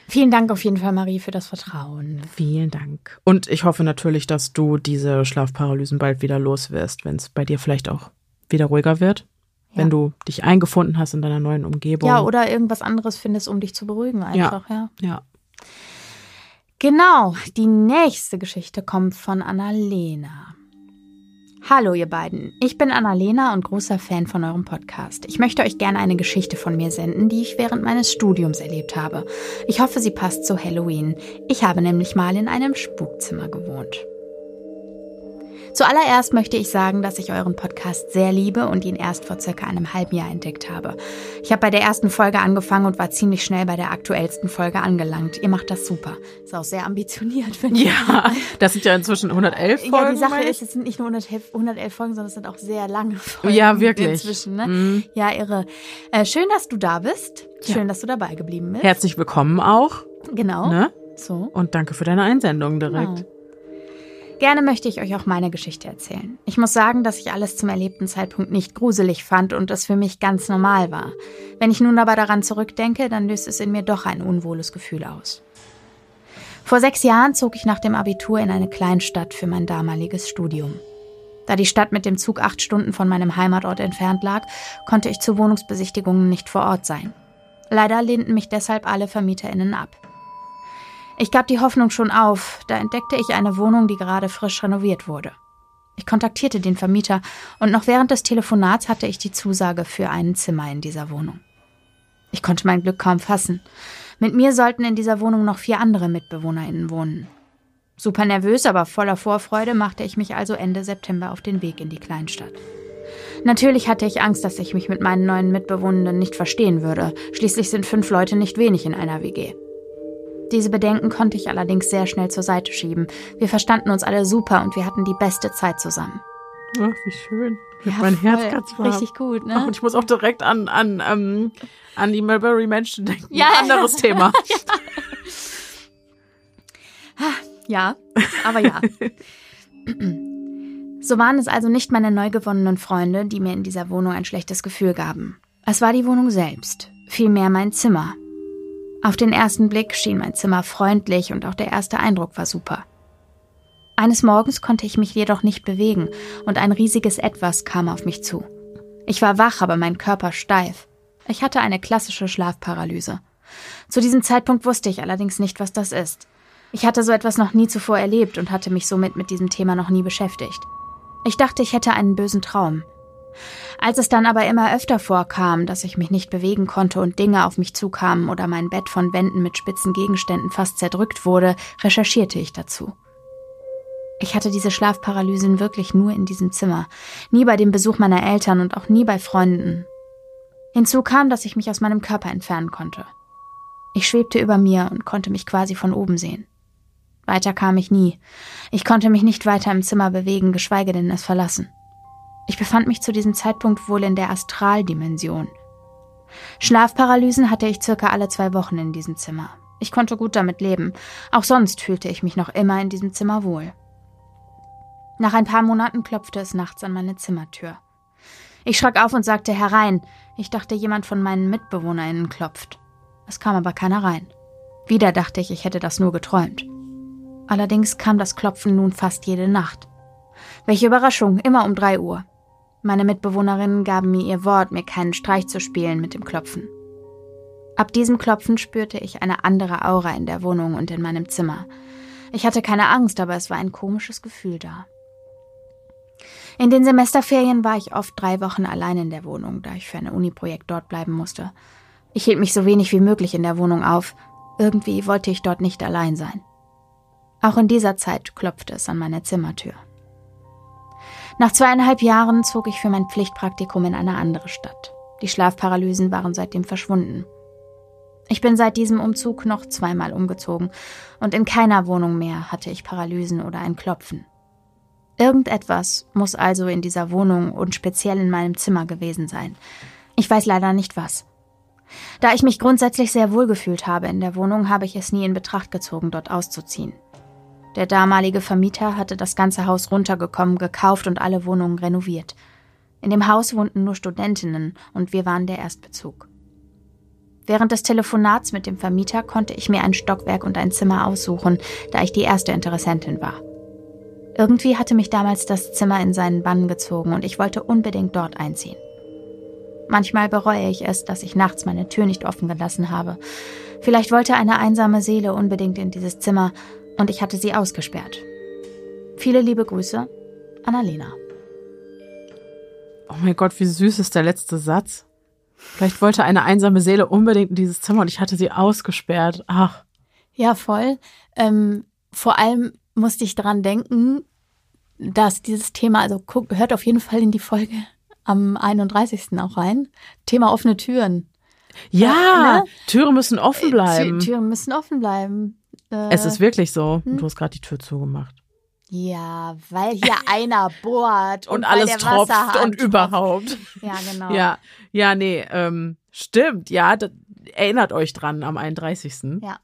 Vielen Dank auf jeden Fall, Marie, für das Vertrauen. Vielen Dank. Und ich hoffe natürlich, dass du diese Schlafparalysen bald wieder los wirst, wenn es bei dir vielleicht auch wieder ruhiger wird. Ja. Wenn du dich eingefunden hast in deiner neuen Umgebung. Ja, oder irgendwas anderes findest, um dich zu beruhigen einfach, ja. Ja. ja. Genau, die nächste Geschichte kommt von Annalena. Hallo ihr beiden, ich bin Annalena und großer Fan von eurem Podcast. Ich möchte euch gerne eine Geschichte von mir senden, die ich während meines Studiums erlebt habe. Ich hoffe, sie passt zu Halloween. Ich habe nämlich mal in einem Spukzimmer gewohnt. Zuallererst möchte ich sagen, dass ich euren Podcast sehr liebe und ihn erst vor circa einem halben Jahr entdeckt habe. Ich habe bei der ersten Folge angefangen und war ziemlich schnell bei der aktuellsten Folge angelangt. Ihr macht das super. Ist auch sehr ambitioniert, finde ich. Ja, das sind ja inzwischen 111 Folgen. Ja, die Sache ist, es sind nicht nur 111 Folgen, sondern es sind auch sehr lange Folgen. Ja, wirklich. Inzwischen, ne? Mhm. Ja, irre. Äh, schön, dass du da bist. Schön, ja. dass du dabei geblieben bist. Herzlich willkommen auch. Genau. Ne? So. Und danke für deine Einsendung direkt. Genau. Gerne möchte ich euch auch meine Geschichte erzählen. Ich muss sagen, dass ich alles zum erlebten Zeitpunkt nicht gruselig fand und es für mich ganz normal war. Wenn ich nun aber daran zurückdenke, dann löst es in mir doch ein unwohles Gefühl aus. Vor sechs Jahren zog ich nach dem Abitur in eine Kleinstadt für mein damaliges Studium. Da die Stadt mit dem Zug acht Stunden von meinem Heimatort entfernt lag, konnte ich zu Wohnungsbesichtigungen nicht vor Ort sein. Leider lehnten mich deshalb alle VermieterInnen ab. Ich gab die Hoffnung schon auf, da entdeckte ich eine Wohnung, die gerade frisch renoviert wurde. Ich kontaktierte den Vermieter und noch während des Telefonats hatte ich die Zusage für ein Zimmer in dieser Wohnung. Ich konnte mein Glück kaum fassen. Mit mir sollten in dieser Wohnung noch vier andere MitbewohnerInnen wohnen. Super nervös, aber voller Vorfreude machte ich mich also Ende September auf den Weg in die Kleinstadt. Natürlich hatte ich Angst, dass ich mich mit meinen neuen Mitbewohnenden nicht verstehen würde. Schließlich sind fünf Leute nicht wenig in einer WG. Diese Bedenken konnte ich allerdings sehr schnell zur Seite schieben. Wir verstanden uns alle super und wir hatten die beste Zeit zusammen. Ach, wie schön. Ja, mein voll. Herz ganz warm. Richtig gut, ne? Ach, und ich muss auch direkt an, an, ähm, an die Mulberry Menschen denken. Ja. Ein anderes Thema. ja. ja, aber ja. so waren es also nicht meine neu gewonnenen Freunde, die mir in dieser Wohnung ein schlechtes Gefühl gaben. Es war die Wohnung selbst, vielmehr mein Zimmer, auf den ersten Blick schien mein Zimmer freundlich und auch der erste Eindruck war super. Eines Morgens konnte ich mich jedoch nicht bewegen und ein riesiges Etwas kam auf mich zu. Ich war wach, aber mein Körper steif. Ich hatte eine klassische Schlafparalyse. Zu diesem Zeitpunkt wusste ich allerdings nicht, was das ist. Ich hatte so etwas noch nie zuvor erlebt und hatte mich somit mit diesem Thema noch nie beschäftigt. Ich dachte, ich hätte einen bösen Traum. Als es dann aber immer öfter vorkam, dass ich mich nicht bewegen konnte und Dinge auf mich zukamen oder mein Bett von Wänden mit spitzen Gegenständen fast zerdrückt wurde, recherchierte ich dazu. Ich hatte diese Schlafparalysen wirklich nur in diesem Zimmer, nie bei dem Besuch meiner Eltern und auch nie bei Freunden. Hinzu kam, dass ich mich aus meinem Körper entfernen konnte. Ich schwebte über mir und konnte mich quasi von oben sehen. Weiter kam ich nie. Ich konnte mich nicht weiter im Zimmer bewegen, geschweige denn es verlassen. Ich befand mich zu diesem Zeitpunkt wohl in der Astraldimension. Schlafparalysen hatte ich circa alle zwei Wochen in diesem Zimmer. Ich konnte gut damit leben. Auch sonst fühlte ich mich noch immer in diesem Zimmer wohl. Nach ein paar Monaten klopfte es nachts an meine Zimmertür. Ich schrak auf und sagte herein. Ich dachte, jemand von meinen MitbewohnerInnen klopft. Es kam aber keiner rein. Wieder dachte ich, ich hätte das nur geträumt. Allerdings kam das Klopfen nun fast jede Nacht. Welche Überraschung, immer um drei Uhr. Meine Mitbewohnerinnen gaben mir ihr Wort, mir keinen Streich zu spielen mit dem Klopfen. Ab diesem Klopfen spürte ich eine andere Aura in der Wohnung und in meinem Zimmer. Ich hatte keine Angst, aber es war ein komisches Gefühl da. In den Semesterferien war ich oft drei Wochen allein in der Wohnung, da ich für ein Uni-Projekt dort bleiben musste. Ich hielt mich so wenig wie möglich in der Wohnung auf. Irgendwie wollte ich dort nicht allein sein. Auch in dieser Zeit klopfte es an meine Zimmertür. Nach zweieinhalb Jahren zog ich für mein Pflichtpraktikum in eine andere Stadt. Die Schlafparalysen waren seitdem verschwunden. Ich bin seit diesem Umzug noch zweimal umgezogen und in keiner Wohnung mehr hatte ich Paralysen oder ein Klopfen. Irgendetwas muss also in dieser Wohnung und speziell in meinem Zimmer gewesen sein. Ich weiß leider nicht was. Da ich mich grundsätzlich sehr wohl gefühlt habe in der Wohnung, habe ich es nie in Betracht gezogen, dort auszuziehen. Der damalige Vermieter hatte das ganze Haus runtergekommen, gekauft und alle Wohnungen renoviert. In dem Haus wohnten nur Studentinnen und wir waren der Erstbezug. Während des Telefonats mit dem Vermieter konnte ich mir ein Stockwerk und ein Zimmer aussuchen, da ich die erste Interessentin war. Irgendwie hatte mich damals das Zimmer in seinen Bann gezogen und ich wollte unbedingt dort einziehen. Manchmal bereue ich es, dass ich nachts meine Tür nicht offen gelassen habe. Vielleicht wollte eine einsame Seele unbedingt in dieses Zimmer und ich hatte sie ausgesperrt. Viele liebe Grüße, Annalena. Oh mein Gott, wie süß ist der letzte Satz. Vielleicht wollte eine einsame Seele unbedingt in dieses Zimmer und ich hatte sie ausgesperrt. Ach. Ja, voll. Ähm, vor allem musste ich daran denken, dass dieses Thema, also guck, hört auf jeden Fall in die Folge am 31. auch rein. Thema offene Türen. Ja, ne? Türen müssen offen äh, bleiben. Türen müssen offen bleiben. Äh, es ist wirklich so. Hm? Du hast gerade die Tür zugemacht. Ja, weil hier einer bohrt und, und alles tropft und überhaupt. Ja, genau. Ja, ja, nee, ähm, stimmt. Ja, erinnert euch dran am 31. Ja.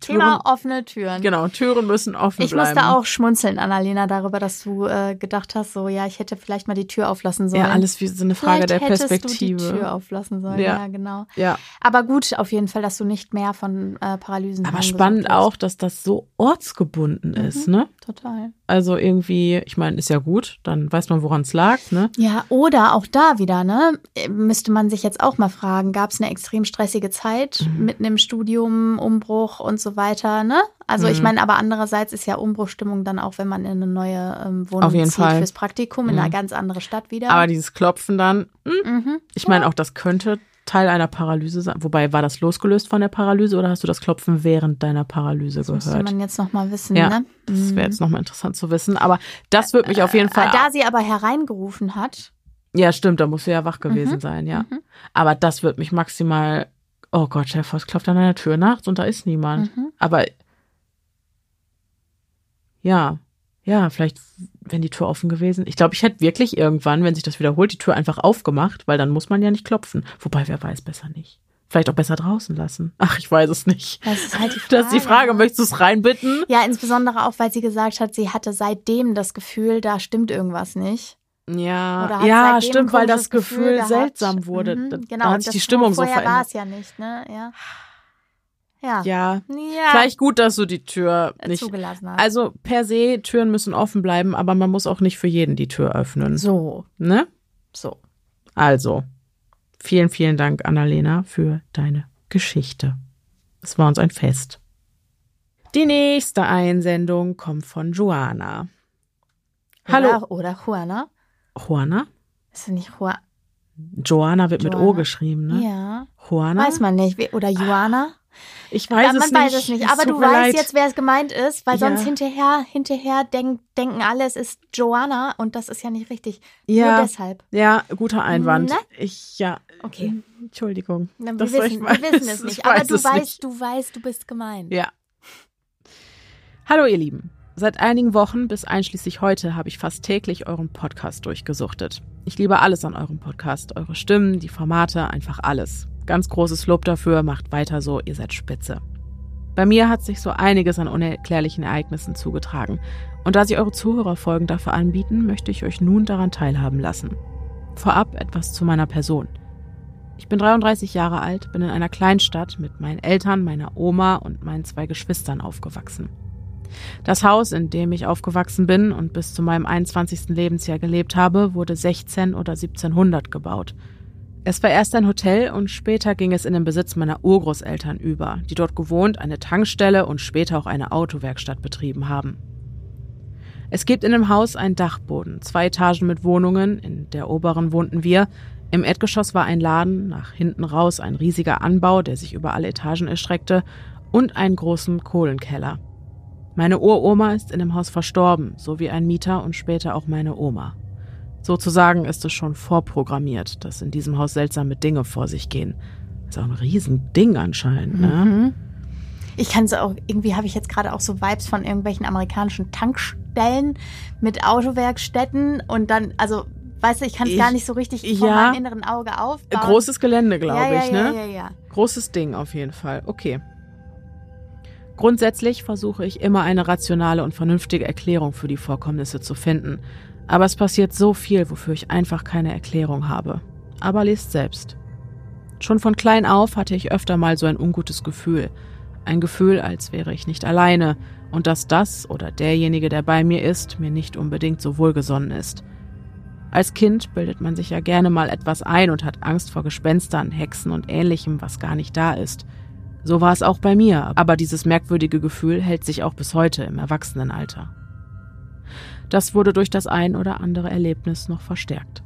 Türen, Thema offene Türen. Genau, Türen müssen offen ich bleiben. Ich musste auch schmunzeln, Annalena, darüber, dass du äh, gedacht hast, so, ja, ich hätte vielleicht mal die Tür auflassen sollen. Ja, alles wie so eine Frage vielleicht der Perspektive. Du die Tür auflassen sollen, ja. ja. genau. Ja. Aber gut, auf jeden Fall, dass du nicht mehr von äh, Paralysen Aber spannend auch, dass das so ortsgebunden mhm, ist, ne? Total. Also irgendwie, ich meine, ist ja gut, dann weiß man, woran es lag, ne? Ja, oder auch da wieder, ne? Müsste man sich jetzt auch mal fragen, gab es eine extrem stressige Zeit mhm. mitten im Studium, Umbruch und so weiter, ne? Also mhm. ich meine, aber andererseits ist ja Umbruchstimmung dann auch, wenn man in eine neue ähm, Wohnung Auf jeden zieht Fall. fürs Praktikum in mhm. eine ganz andere Stadt wieder. Aber dieses Klopfen dann, hm? ich meine, auch das könnte Teil einer Paralyse sein? Wobei, war das losgelöst von der Paralyse oder hast du das Klopfen während deiner Paralyse das gehört? Das müsste man jetzt nochmal wissen, ja, ne? Das wäre jetzt nochmal interessant zu wissen. Aber das würde mich auf jeden Fall. Äh, da sie aber hereingerufen hat. Ja, stimmt, da muss sie ja wach gewesen mhm. sein, ja. Mhm. Aber das wird mich maximal. Oh Gott, Chef, was klopft an deiner Tür nachts und da ist niemand. Mhm. Aber ja, ja, vielleicht, wenn die Tür offen gewesen. Ich glaube, ich hätte wirklich irgendwann, wenn sich das wiederholt, die Tür einfach aufgemacht, weil dann muss man ja nicht klopfen. Wobei, wer weiß, besser nicht. Vielleicht auch besser draußen lassen. Ach, ich weiß es nicht. Das ist halt die Frage. Das ist die Frage. Möchtest du es reinbitten? Ja, insbesondere auch, weil sie gesagt hat, sie hatte seitdem das Gefühl, da stimmt irgendwas nicht. Ja, ja, stimmt, weil das Gefühl, Gefühl seltsam wurde. Mhm, genau, da hat sich die Stimmung so verändert. war es ja nicht, ne? Ja. Ja. ja. ja. Vielleicht gut, dass du die Tür nicht zugelassen hast. Also per se, Türen müssen offen bleiben, aber man muss auch nicht für jeden die Tür öffnen. So. Ne? So. Also, vielen, vielen Dank, Annalena, für deine Geschichte. Es war uns ein Fest. Die nächste Einsendung kommt von Joana. Hallo. Oder, Juana. Juana? Ist das nicht Juana? Joana wird Joana. mit O geschrieben, ne? Ja. Juana? Weiß man nicht. Oder Joana? Ich weiß ja, es nicht. Man weiß es nicht, aber du weißt leid. jetzt, wer es gemeint ist, weil ja. sonst hinterher, hinterher denk, denken alle, es ist Joanna und das ist ja nicht richtig. Ja. Nur deshalb. Ja, guter Einwand. Ne? Ich, ja. Okay. Entschuldigung. Na, wir, wissen, wir wissen es nicht, aber du weißt, nicht. du weißt, du bist gemeint. Ja. Hallo, ihr Lieben. Seit einigen Wochen bis einschließlich heute habe ich fast täglich euren Podcast durchgesuchtet. Ich liebe alles an eurem Podcast, eure Stimmen, die Formate, einfach alles. Ganz großes Lob dafür, macht weiter so, ihr seid spitze. Bei mir hat sich so einiges an unerklärlichen Ereignissen zugetragen. Und da Sie eure Zuhörerfolgen dafür anbieten, möchte ich euch nun daran teilhaben lassen. Vorab etwas zu meiner Person. Ich bin 33 Jahre alt, bin in einer Kleinstadt mit meinen Eltern, meiner Oma und meinen zwei Geschwistern aufgewachsen. Das Haus, in dem ich aufgewachsen bin und bis zu meinem 21. Lebensjahr gelebt habe, wurde 16 oder 1700 gebaut – es war erst ein Hotel und später ging es in den Besitz meiner Urgroßeltern über, die dort gewohnt, eine Tankstelle und später auch eine Autowerkstatt betrieben haben. Es gibt in dem Haus einen Dachboden, zwei Etagen mit Wohnungen, in der oberen wohnten wir, im Erdgeschoss war ein Laden, nach hinten raus ein riesiger Anbau, der sich über alle Etagen erstreckte, und einen großen Kohlenkeller. Meine Uroma ist in dem Haus verstorben, sowie ein Mieter und später auch meine Oma. Sozusagen ist es schon vorprogrammiert, dass in diesem Haus seltsame Dinge vor sich gehen. Ist auch ein Riesending anscheinend, ne? Mhm. Ich kann es auch, irgendwie habe ich jetzt gerade auch so Vibes von irgendwelchen amerikanischen Tankstellen mit Autowerkstätten und dann, also, weißt du, ich kann es gar nicht so richtig ja, vor meinem inneren Auge aufbauen. Großes Gelände, glaube ja, ja, ich, ne? Ja, ja, ja. Großes Ding auf jeden Fall. Okay. Grundsätzlich versuche ich immer eine rationale und vernünftige Erklärung für die Vorkommnisse zu finden. Aber es passiert so viel, wofür ich einfach keine Erklärung habe. Aber lest selbst. Schon von klein auf hatte ich öfter mal so ein ungutes Gefühl. Ein Gefühl, als wäre ich nicht alleine und dass das oder derjenige, der bei mir ist, mir nicht unbedingt so wohlgesonnen ist. Als Kind bildet man sich ja gerne mal etwas ein und hat Angst vor Gespenstern, Hexen und ähnlichem, was gar nicht da ist. So war es auch bei mir, aber dieses merkwürdige Gefühl hält sich auch bis heute im Erwachsenenalter. Das wurde durch das ein oder andere Erlebnis noch verstärkt.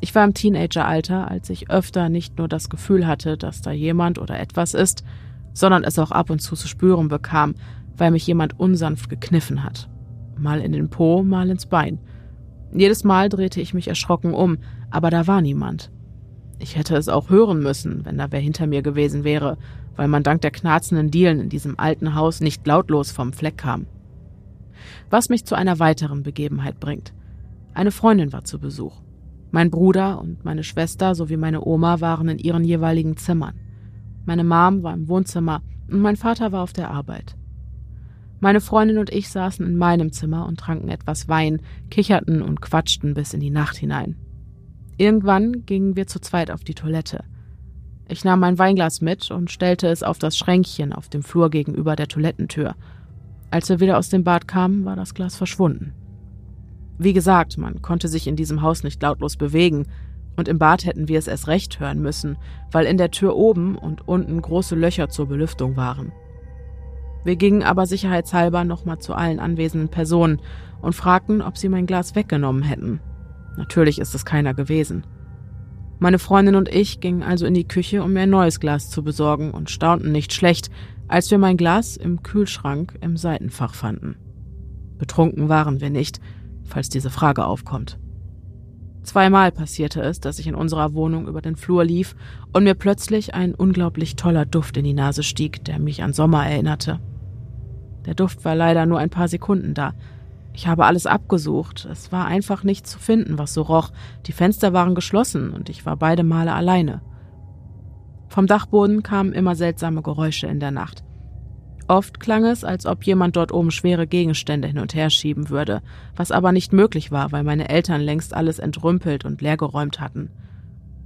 Ich war im Teenageralter, als ich öfter nicht nur das Gefühl hatte, dass da jemand oder etwas ist, sondern es auch ab und zu zu spüren bekam, weil mich jemand unsanft gekniffen hat. Mal in den Po, mal ins Bein. Jedes Mal drehte ich mich erschrocken um, aber da war niemand. Ich hätte es auch hören müssen, wenn da wer hinter mir gewesen wäre, weil man dank der knarzenden Dielen in diesem alten Haus nicht lautlos vom Fleck kam. Was mich zu einer weiteren Begebenheit bringt. Eine Freundin war zu Besuch. Mein Bruder und meine Schwester sowie meine Oma waren in ihren jeweiligen Zimmern. Meine Mom war im Wohnzimmer und mein Vater war auf der Arbeit. Meine Freundin und ich saßen in meinem Zimmer und tranken etwas Wein, kicherten und quatschten bis in die Nacht hinein. Irgendwann gingen wir zu zweit auf die Toilette. Ich nahm mein Weinglas mit und stellte es auf das Schränkchen auf dem Flur gegenüber der Toilettentür Als wir wieder aus dem Bad kamen, war das Glas verschwunden. Wie gesagt, man konnte sich in diesem Haus nicht lautlos bewegen, und im Bad hätten wir es erst recht hören müssen, weil in der Tür oben und unten große Löcher zur Belüftung waren. Wir gingen aber sicherheitshalber nochmal zu allen anwesenden Personen und fragten, ob sie mein Glas weggenommen hätten. Natürlich ist es keiner gewesen. Meine Freundin und ich gingen also in die Küche, um mir ein neues Glas zu besorgen und staunten nicht schlecht, als wir mein Glas im Kühlschrank im Seitenfach fanden. Betrunken waren wir nicht, falls diese Frage aufkommt. Zweimal passierte es, dass ich in unserer Wohnung über den Flur lief und mir plötzlich ein unglaublich toller Duft in die Nase stieg, der mich an Sommer erinnerte. Der Duft war leider nur ein paar Sekunden da. Ich habe alles abgesucht. Es war einfach nichts zu finden, was so roch. Die Fenster waren geschlossen und ich war beide Male alleine. Vom Dachboden kamen immer seltsame Geräusche in der Nacht. Oft klang es, als ob jemand dort oben schwere Gegenstände hin und her schieben würde, was aber nicht möglich war, weil meine Eltern längst alles entrümpelt und leergeräumt hatten.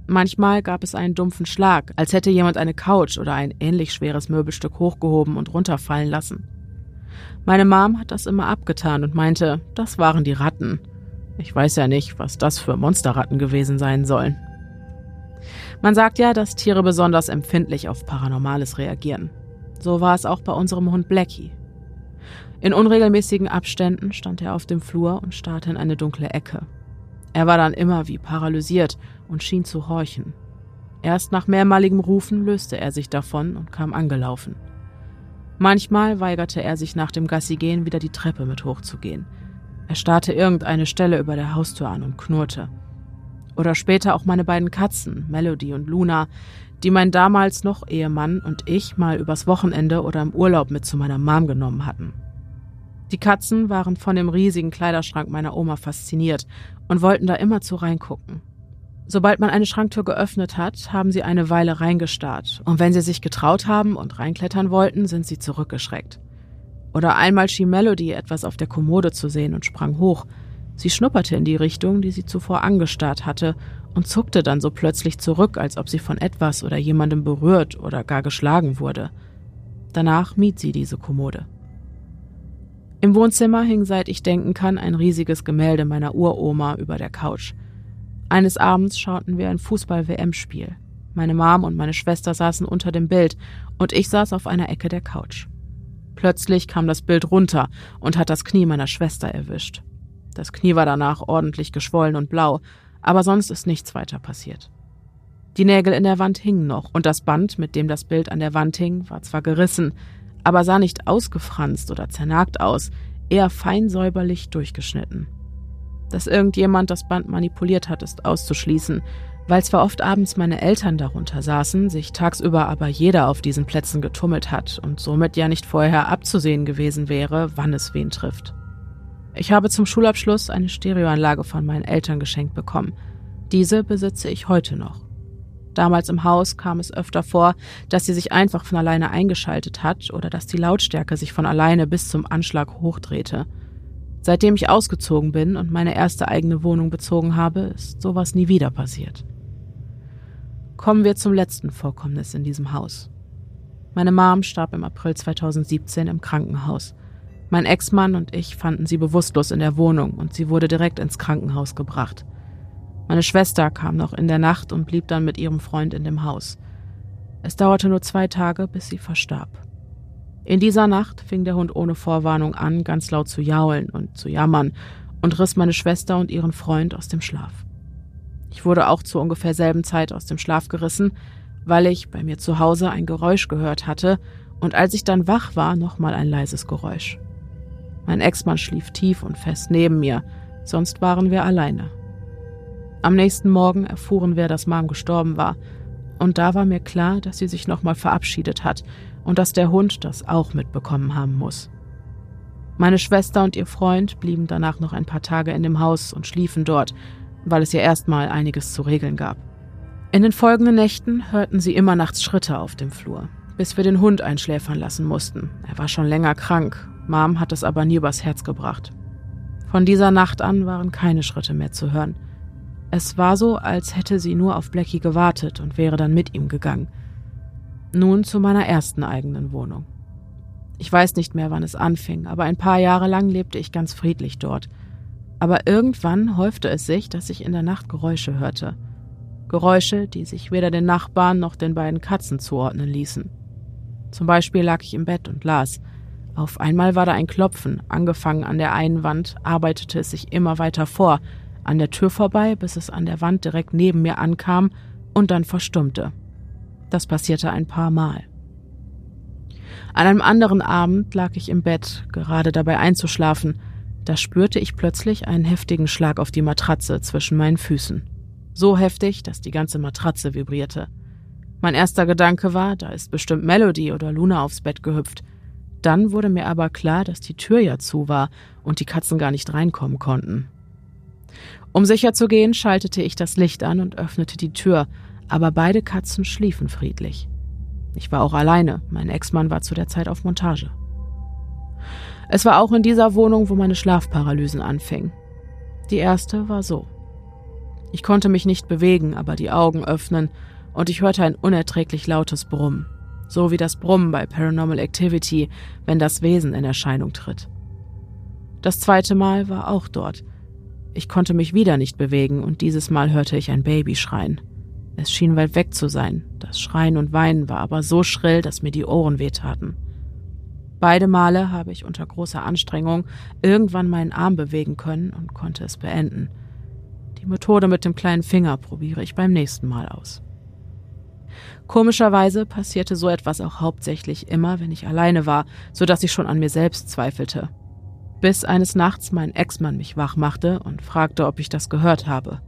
Manchmal gab es einen dumpfen Schlag, als hätte jemand eine Couch oder ein ähnlich schweres Möbelstück hochgehoben und runterfallen lassen. Meine Mom hat das immer abgetan und meinte, das waren die Ratten. Ich weiß ja nicht, was das für Monsterratten gewesen sein sollen. Man sagt ja, dass Tiere besonders empfindlich auf Paranormales reagieren. So war es auch bei unserem Hund Blackie. In unregelmäßigen Abständen stand er auf dem Flur und starrte in eine dunkle Ecke. Er war dann immer wie paralysiert und schien zu horchen. Erst nach mehrmaligem Rufen löste er sich davon und kam angelaufen. Manchmal weigerte er sich nach dem Gassigehen wieder die Treppe mit hochzugehen. Er starrte irgendeine Stelle über der Haustür an und knurrte. Oder später auch meine beiden Katzen, Melody und Luna, die mein damals noch Ehemann und ich mal übers Wochenende oder im Urlaub mit zu meiner Mom genommen hatten. Die Katzen waren von dem riesigen Kleiderschrank meiner Oma fasziniert und wollten da immer zu reingucken. Sobald man eine Schranktür geöffnet hat, haben sie eine Weile reingestarrt, und wenn sie sich getraut haben und reinklettern wollten, sind sie zurückgeschreckt. Oder einmal schien Melody etwas auf der Kommode zu sehen und sprang hoch. Sie schnupperte in die Richtung, die sie zuvor angestarrt hatte, und zuckte dann so plötzlich zurück, als ob sie von etwas oder jemandem berührt oder gar geschlagen wurde. Danach mied sie diese Kommode. Im Wohnzimmer hing, seit ich denken kann, ein riesiges Gemälde meiner Uroma über der Couch. Eines Abends schauten wir ein Fußball-WM-Spiel. Meine Mom und meine Schwester saßen unter dem Bild und ich saß auf einer Ecke der Couch. Plötzlich kam das Bild runter und hat das Knie meiner Schwester erwischt. Das Knie war danach ordentlich geschwollen und blau, aber sonst ist nichts weiter passiert. Die Nägel in der Wand hingen noch, und das Band, mit dem das Bild an der Wand hing, war zwar gerissen, aber sah nicht ausgefranst oder zernagt aus, eher fein säuberlich durchgeschnitten. Dass irgendjemand das Band manipuliert hat, ist auszuschließen, weil zwar oft abends meine Eltern darunter saßen, sich tagsüber aber jeder auf diesen Plätzen getummelt hat und somit ja nicht vorher abzusehen gewesen wäre, wann es wen trifft. Ich habe zum Schulabschluss eine Stereoanlage von meinen Eltern geschenkt bekommen. Diese besitze ich heute noch. Damals im Haus kam es öfter vor, dass sie sich einfach von alleine eingeschaltet hat oder dass die Lautstärke sich von alleine bis zum Anschlag hochdrehte. Seitdem ich ausgezogen bin und meine erste eigene Wohnung bezogen habe, ist sowas nie wieder passiert. Kommen wir zum letzten Vorkommnis in diesem Haus. Meine Mom starb im April 2017 im Krankenhaus. Mein Ex-Mann und ich fanden sie bewusstlos in der Wohnung und sie wurde direkt ins Krankenhaus gebracht. Meine Schwester kam noch in der Nacht und blieb dann mit ihrem Freund in dem Haus. Es dauerte nur zwei Tage, bis sie verstarb. In dieser Nacht fing der Hund ohne Vorwarnung an, ganz laut zu jaulen und zu jammern und riss meine Schwester und ihren Freund aus dem Schlaf. Ich wurde auch zur ungefähr selben Zeit aus dem Schlaf gerissen, weil ich bei mir zu Hause ein Geräusch gehört hatte und als ich dann wach war, nochmal ein leises Geräusch. Mein Ex-Mann schlief tief und fest neben mir, sonst waren wir alleine. Am nächsten Morgen erfuhren wir, dass Mom gestorben war, und da war mir klar, dass sie sich nochmal verabschiedet hat und dass der Hund das auch mitbekommen haben muss. Meine Schwester und ihr Freund blieben danach noch ein paar Tage in dem Haus und schliefen dort, weil es ja erstmal einiges zu regeln gab. In den folgenden Nächten hörten sie immer nachts Schritte auf dem Flur, bis wir den Hund einschläfern lassen mussten. Er war schon länger krank Mom hat es aber nie übers Herz gebracht. Von dieser Nacht an waren keine Schritte mehr zu hören. Es war so, als hätte sie nur auf Blackie gewartet und wäre dann mit ihm gegangen. Nun zu meiner ersten eigenen Wohnung. Ich weiß nicht mehr, wann es anfing, aber ein paar Jahre lang lebte ich ganz friedlich dort. Aber irgendwann häufte es sich, dass ich in der Nacht Geräusche hörte. Geräusche, die sich weder den Nachbarn noch den beiden Katzen zuordnen ließen. Zum Beispiel lag ich im Bett und las. Auf einmal war da ein Klopfen, angefangen an der einen Wand, arbeitete es sich immer weiter vor, an der Tür vorbei, bis es an der Wand direkt neben mir ankam und dann verstummte. Das passierte ein paar Mal. An einem anderen Abend lag ich im Bett, gerade dabei einzuschlafen, da spürte ich plötzlich einen heftigen Schlag auf die Matratze zwischen meinen Füßen. So heftig, dass die ganze Matratze vibrierte. Mein erster Gedanke war, da ist bestimmt Melody oder Luna aufs Bett gehüpft. Dann wurde mir aber klar, dass die Tür ja zu war und die Katzen gar nicht reinkommen konnten. Um sicher zu gehen, schaltete ich das Licht an und öffnete die Tür, aber beide Katzen schliefen friedlich. Ich war auch alleine, mein Ex-Mann war zu der Zeit auf Montage. Es war auch in dieser Wohnung, wo meine Schlafparalysen anfingen. Die erste war so. Ich konnte mich nicht bewegen, aber die Augen öffnen, und ich hörte ein unerträglich lautes Brummen, so wie das Brummen bei Paranormal Activity, wenn das Wesen in Erscheinung tritt. Das zweite Mal war auch dort. Ich konnte mich wieder nicht bewegen, und dieses Mal hörte ich ein Baby schreien. Es schien weit weg zu sein. Das Schreien und Weinen war aber so schrill, dass mir die Ohren wehtaten. Beide Male habe ich unter großer Anstrengung irgendwann meinen Arm bewegen können und konnte es beenden. Die Methode mit dem kleinen Finger probiere ich beim nächsten Mal aus. Komischerweise passierte so etwas auch hauptsächlich immer, wenn ich alleine war, so dass ich schon an mir selbst zweifelte. Bis eines Nachts mein Ex-Mann mich wach machte und fragte, ob ich das gehört habe.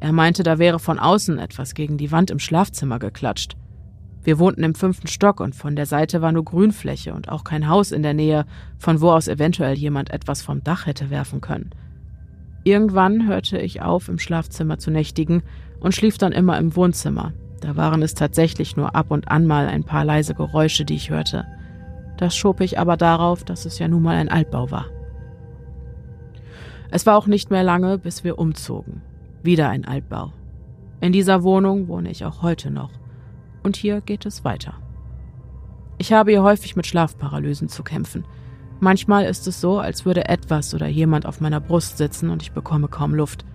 Er meinte, da wäre von außen etwas gegen die Wand im Schlafzimmer geklatscht. Wir wohnten im fünften Stock und von der Seite war nur Grünfläche und auch kein Haus in der Nähe, von wo aus eventuell jemand etwas vom Dach hätte werfen können. Irgendwann hörte ich auf, im Schlafzimmer zu nächtigen und schlief dann immer im Wohnzimmer. Da waren es tatsächlich nur ab und an mal ein paar leise Geräusche, die ich hörte. Das schob ich aber darauf, dass es ja nun mal ein Altbau war. Es war auch nicht mehr lange, bis wir umzogen. Wieder ein Altbau. In dieser Wohnung wohne ich auch heute noch. Und hier geht es weiter. Ich habe hier häufig mit Schlafparalysen zu kämpfen. Manchmal ist es so, als würde etwas oder jemand auf meiner Brust sitzen und ich bekomme kaum Luft.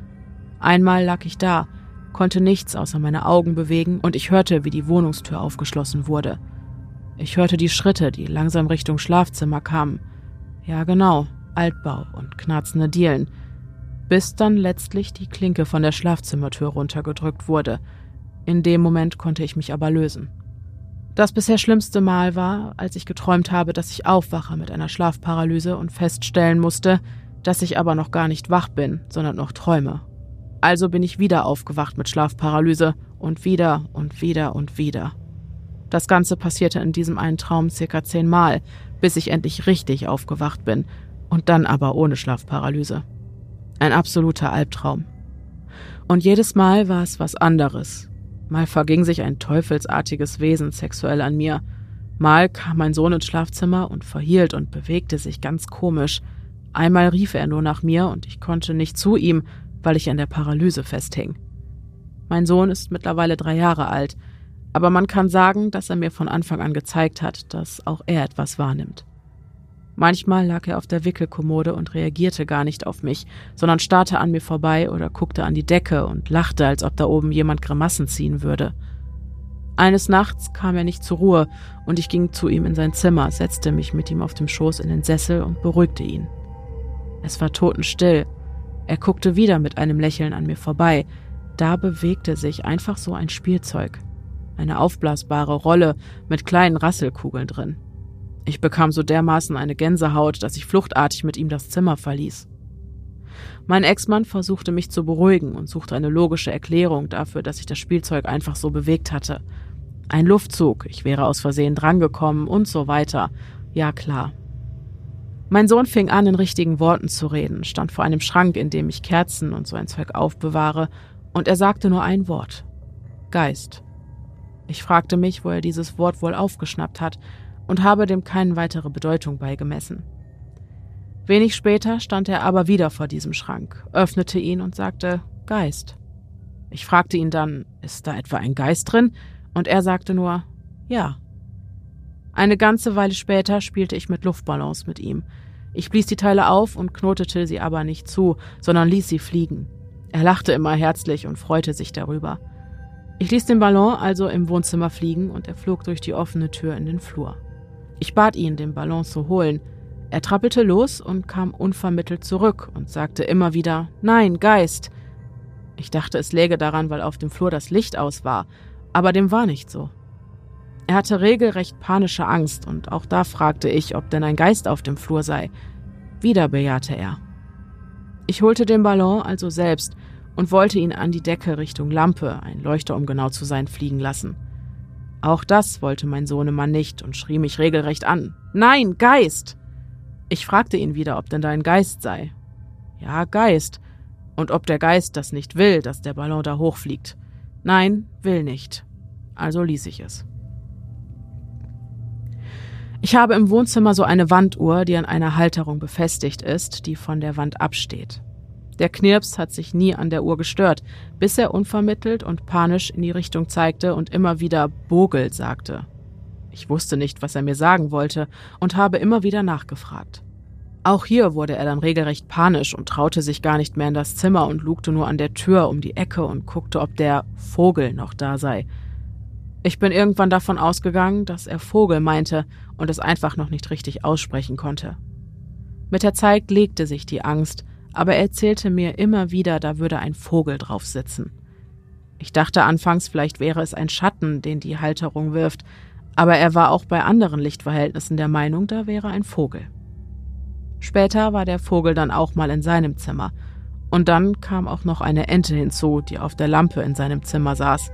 Einmal lag ich da, konnte nichts außer meine Augen bewegen und ich hörte, wie die Wohnungstür aufgeschlossen wurde. Ich hörte die Schritte, die langsam Richtung Schlafzimmer kamen. Ja, genau, Altbau und knarzende Dielen bis dann letztlich die Klinke von der Schlafzimmertür runtergedrückt wurde. In dem Moment konnte ich mich aber lösen. Das bisher schlimmste Mal war, als ich geträumt habe, dass ich aufwache mit einer Schlafparalyse und feststellen musste, dass ich aber noch gar nicht wach bin, sondern noch träume. Also bin ich wieder aufgewacht mit Schlafparalyse und wieder und wieder und wieder. Das Ganze passierte in diesem einen Traum circa zehnmal, bis ich endlich richtig aufgewacht bin und dann aber ohne Schlafparalyse. Ein absoluter Albtraum. Und jedes Mal war es was anderes. Mal verging sich ein teufelsartiges Wesen sexuell an mir. Mal kam mein Sohn ins Schlafzimmer und verhielt und bewegte sich ganz komisch. Einmal rief er nur nach mir und ich konnte nicht zu ihm, weil ich an der Paralyse festhing. Mein Sohn ist mittlerweile drei Jahre alt, aber man kann sagen, dass er mir von Anfang an gezeigt hat, dass auch er etwas wahrnimmt. Manchmal lag er auf der Wickelkommode und reagierte gar nicht auf mich, sondern starrte an mir vorbei oder guckte an die Decke und lachte, als ob da oben jemand Grimassen ziehen würde. Eines Nachts kam er nicht zur Ruhe und ich ging zu ihm in sein Zimmer, setzte mich mit ihm auf dem Schoß in den Sessel und beruhigte ihn. Es war totenstill. Er guckte wieder mit einem Lächeln an mir vorbei. Da bewegte sich einfach so ein Spielzeug. Eine aufblasbare Rolle mit kleinen Rasselkugeln drin. Ich bekam so dermaßen eine Gänsehaut, dass ich fluchtartig mit ihm das Zimmer verließ. Mein Ex-Mann versuchte mich zu beruhigen und suchte eine logische Erklärung dafür, dass ich das Spielzeug einfach so bewegt hatte. Ein Luftzug, ich wäre aus Versehen drangekommen und so weiter. Ja klar. Mein Sohn fing an, in richtigen Worten zu reden, stand vor einem Schrank, in dem ich Kerzen und so ein Zeug aufbewahre, und er sagte nur ein Wort. Geist. Ich fragte mich, wo er dieses Wort wohl aufgeschnappt hat, und habe dem keine weitere Bedeutung beigemessen. Wenig später stand er aber wieder vor diesem Schrank, öffnete ihn und sagte Geist. Ich fragte ihn dann, ist da etwa ein Geist drin? Und er sagte nur Ja. Eine ganze Weile später spielte ich mit Luftballons mit ihm. Ich blies die Teile auf und knotete sie aber nicht zu, sondern ließ sie fliegen. Er lachte immer herzlich und freute sich darüber. Ich ließ den Ballon also im Wohnzimmer fliegen und er flog durch die offene Tür in den Flur. Ich bat ihn, den Ballon zu holen. Er trappelte los und kam unvermittelt zurück und sagte immer wieder Nein, Geist. Ich dachte, es läge daran, weil auf dem Flur das Licht aus war, aber dem war nicht so. Er hatte regelrecht panische Angst, und auch da fragte ich, ob denn ein Geist auf dem Flur sei. Wieder bejahte er. Ich holte den Ballon also selbst und wollte ihn an die Decke Richtung Lampe, ein Leuchter um genau zu sein, fliegen lassen. Auch das wollte mein Sohnemann nicht und schrie mich regelrecht an. Nein, Geist! Ich fragte ihn wieder, ob denn da ein Geist sei. Ja, Geist. Und ob der Geist das nicht will, dass der Ballon da hochfliegt. Nein, will nicht. Also ließ ich es. Ich habe im Wohnzimmer so eine Wanduhr, die an einer Halterung befestigt ist, die von der Wand absteht. Der Knirps hat sich nie an der Uhr gestört, bis er unvermittelt und panisch in die Richtung zeigte und immer wieder Bogel sagte. Ich wusste nicht, was er mir sagen wollte und habe immer wieder nachgefragt. Auch hier wurde er dann regelrecht panisch und traute sich gar nicht mehr in das Zimmer und lugte nur an der Tür um die Ecke und guckte, ob der Vogel noch da sei. Ich bin irgendwann davon ausgegangen, dass er Vogel meinte und es einfach noch nicht richtig aussprechen konnte. Mit der Zeit legte sich die Angst, aber er erzählte mir immer wieder, da würde ein Vogel drauf sitzen. Ich dachte anfangs, vielleicht wäre es ein Schatten, den die Halterung wirft, aber er war auch bei anderen Lichtverhältnissen der Meinung, da wäre ein Vogel. Später war der Vogel dann auch mal in seinem Zimmer, und dann kam auch noch eine Ente hinzu, die auf der Lampe in seinem Zimmer saß,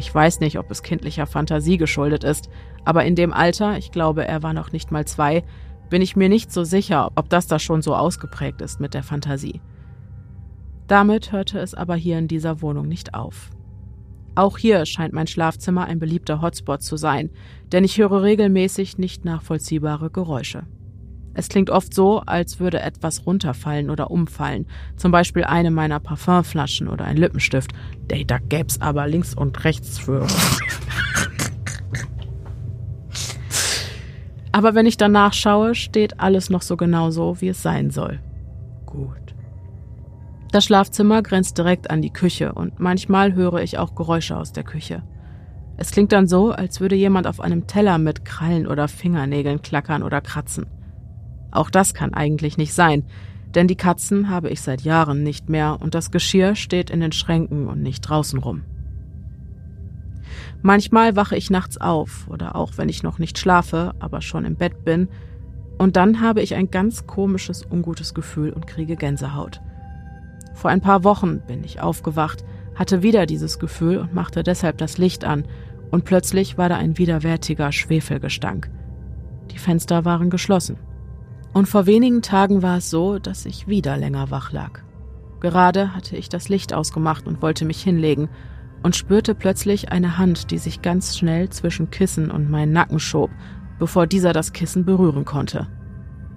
ich weiß nicht, ob es kindlicher Fantasie geschuldet ist, aber in dem Alter, ich glaube, er war noch nicht mal zwei, bin ich mir nicht so sicher, ob das da schon so ausgeprägt ist mit der Fantasie. Damit hörte es aber hier in dieser Wohnung nicht auf. Auch hier scheint mein Schlafzimmer ein beliebter Hotspot zu sein, denn ich höre regelmäßig nicht nachvollziehbare Geräusche. Es klingt oft so, als würde etwas runterfallen oder umfallen, zum Beispiel eine meiner Parfümflaschen oder ein Lippenstift. Ey, da gäb's aber links und rechts für. aber wenn ich danach schaue, steht alles noch so genau so, wie es sein soll. Gut. Das Schlafzimmer grenzt direkt an die Küche und manchmal höre ich auch Geräusche aus der Küche. Es klingt dann so, als würde jemand auf einem Teller mit Krallen oder Fingernägeln klackern oder kratzen. Auch das kann eigentlich nicht sein, denn die Katzen habe ich seit Jahren nicht mehr und das Geschirr steht in den Schränken und nicht draußen rum. Manchmal wache ich nachts auf oder auch wenn ich noch nicht schlafe, aber schon im Bett bin, und dann habe ich ein ganz komisches, ungutes Gefühl und kriege Gänsehaut. Vor ein paar Wochen bin ich aufgewacht, hatte wieder dieses Gefühl und machte deshalb das Licht an, und plötzlich war da ein widerwärtiger Schwefelgestank. Die Fenster waren geschlossen. Und vor wenigen Tagen war es so, dass ich wieder länger wach lag. Gerade hatte ich das Licht ausgemacht und wollte mich hinlegen und spürte plötzlich eine Hand, die sich ganz schnell zwischen Kissen und meinen Nacken schob, bevor dieser das Kissen berühren konnte.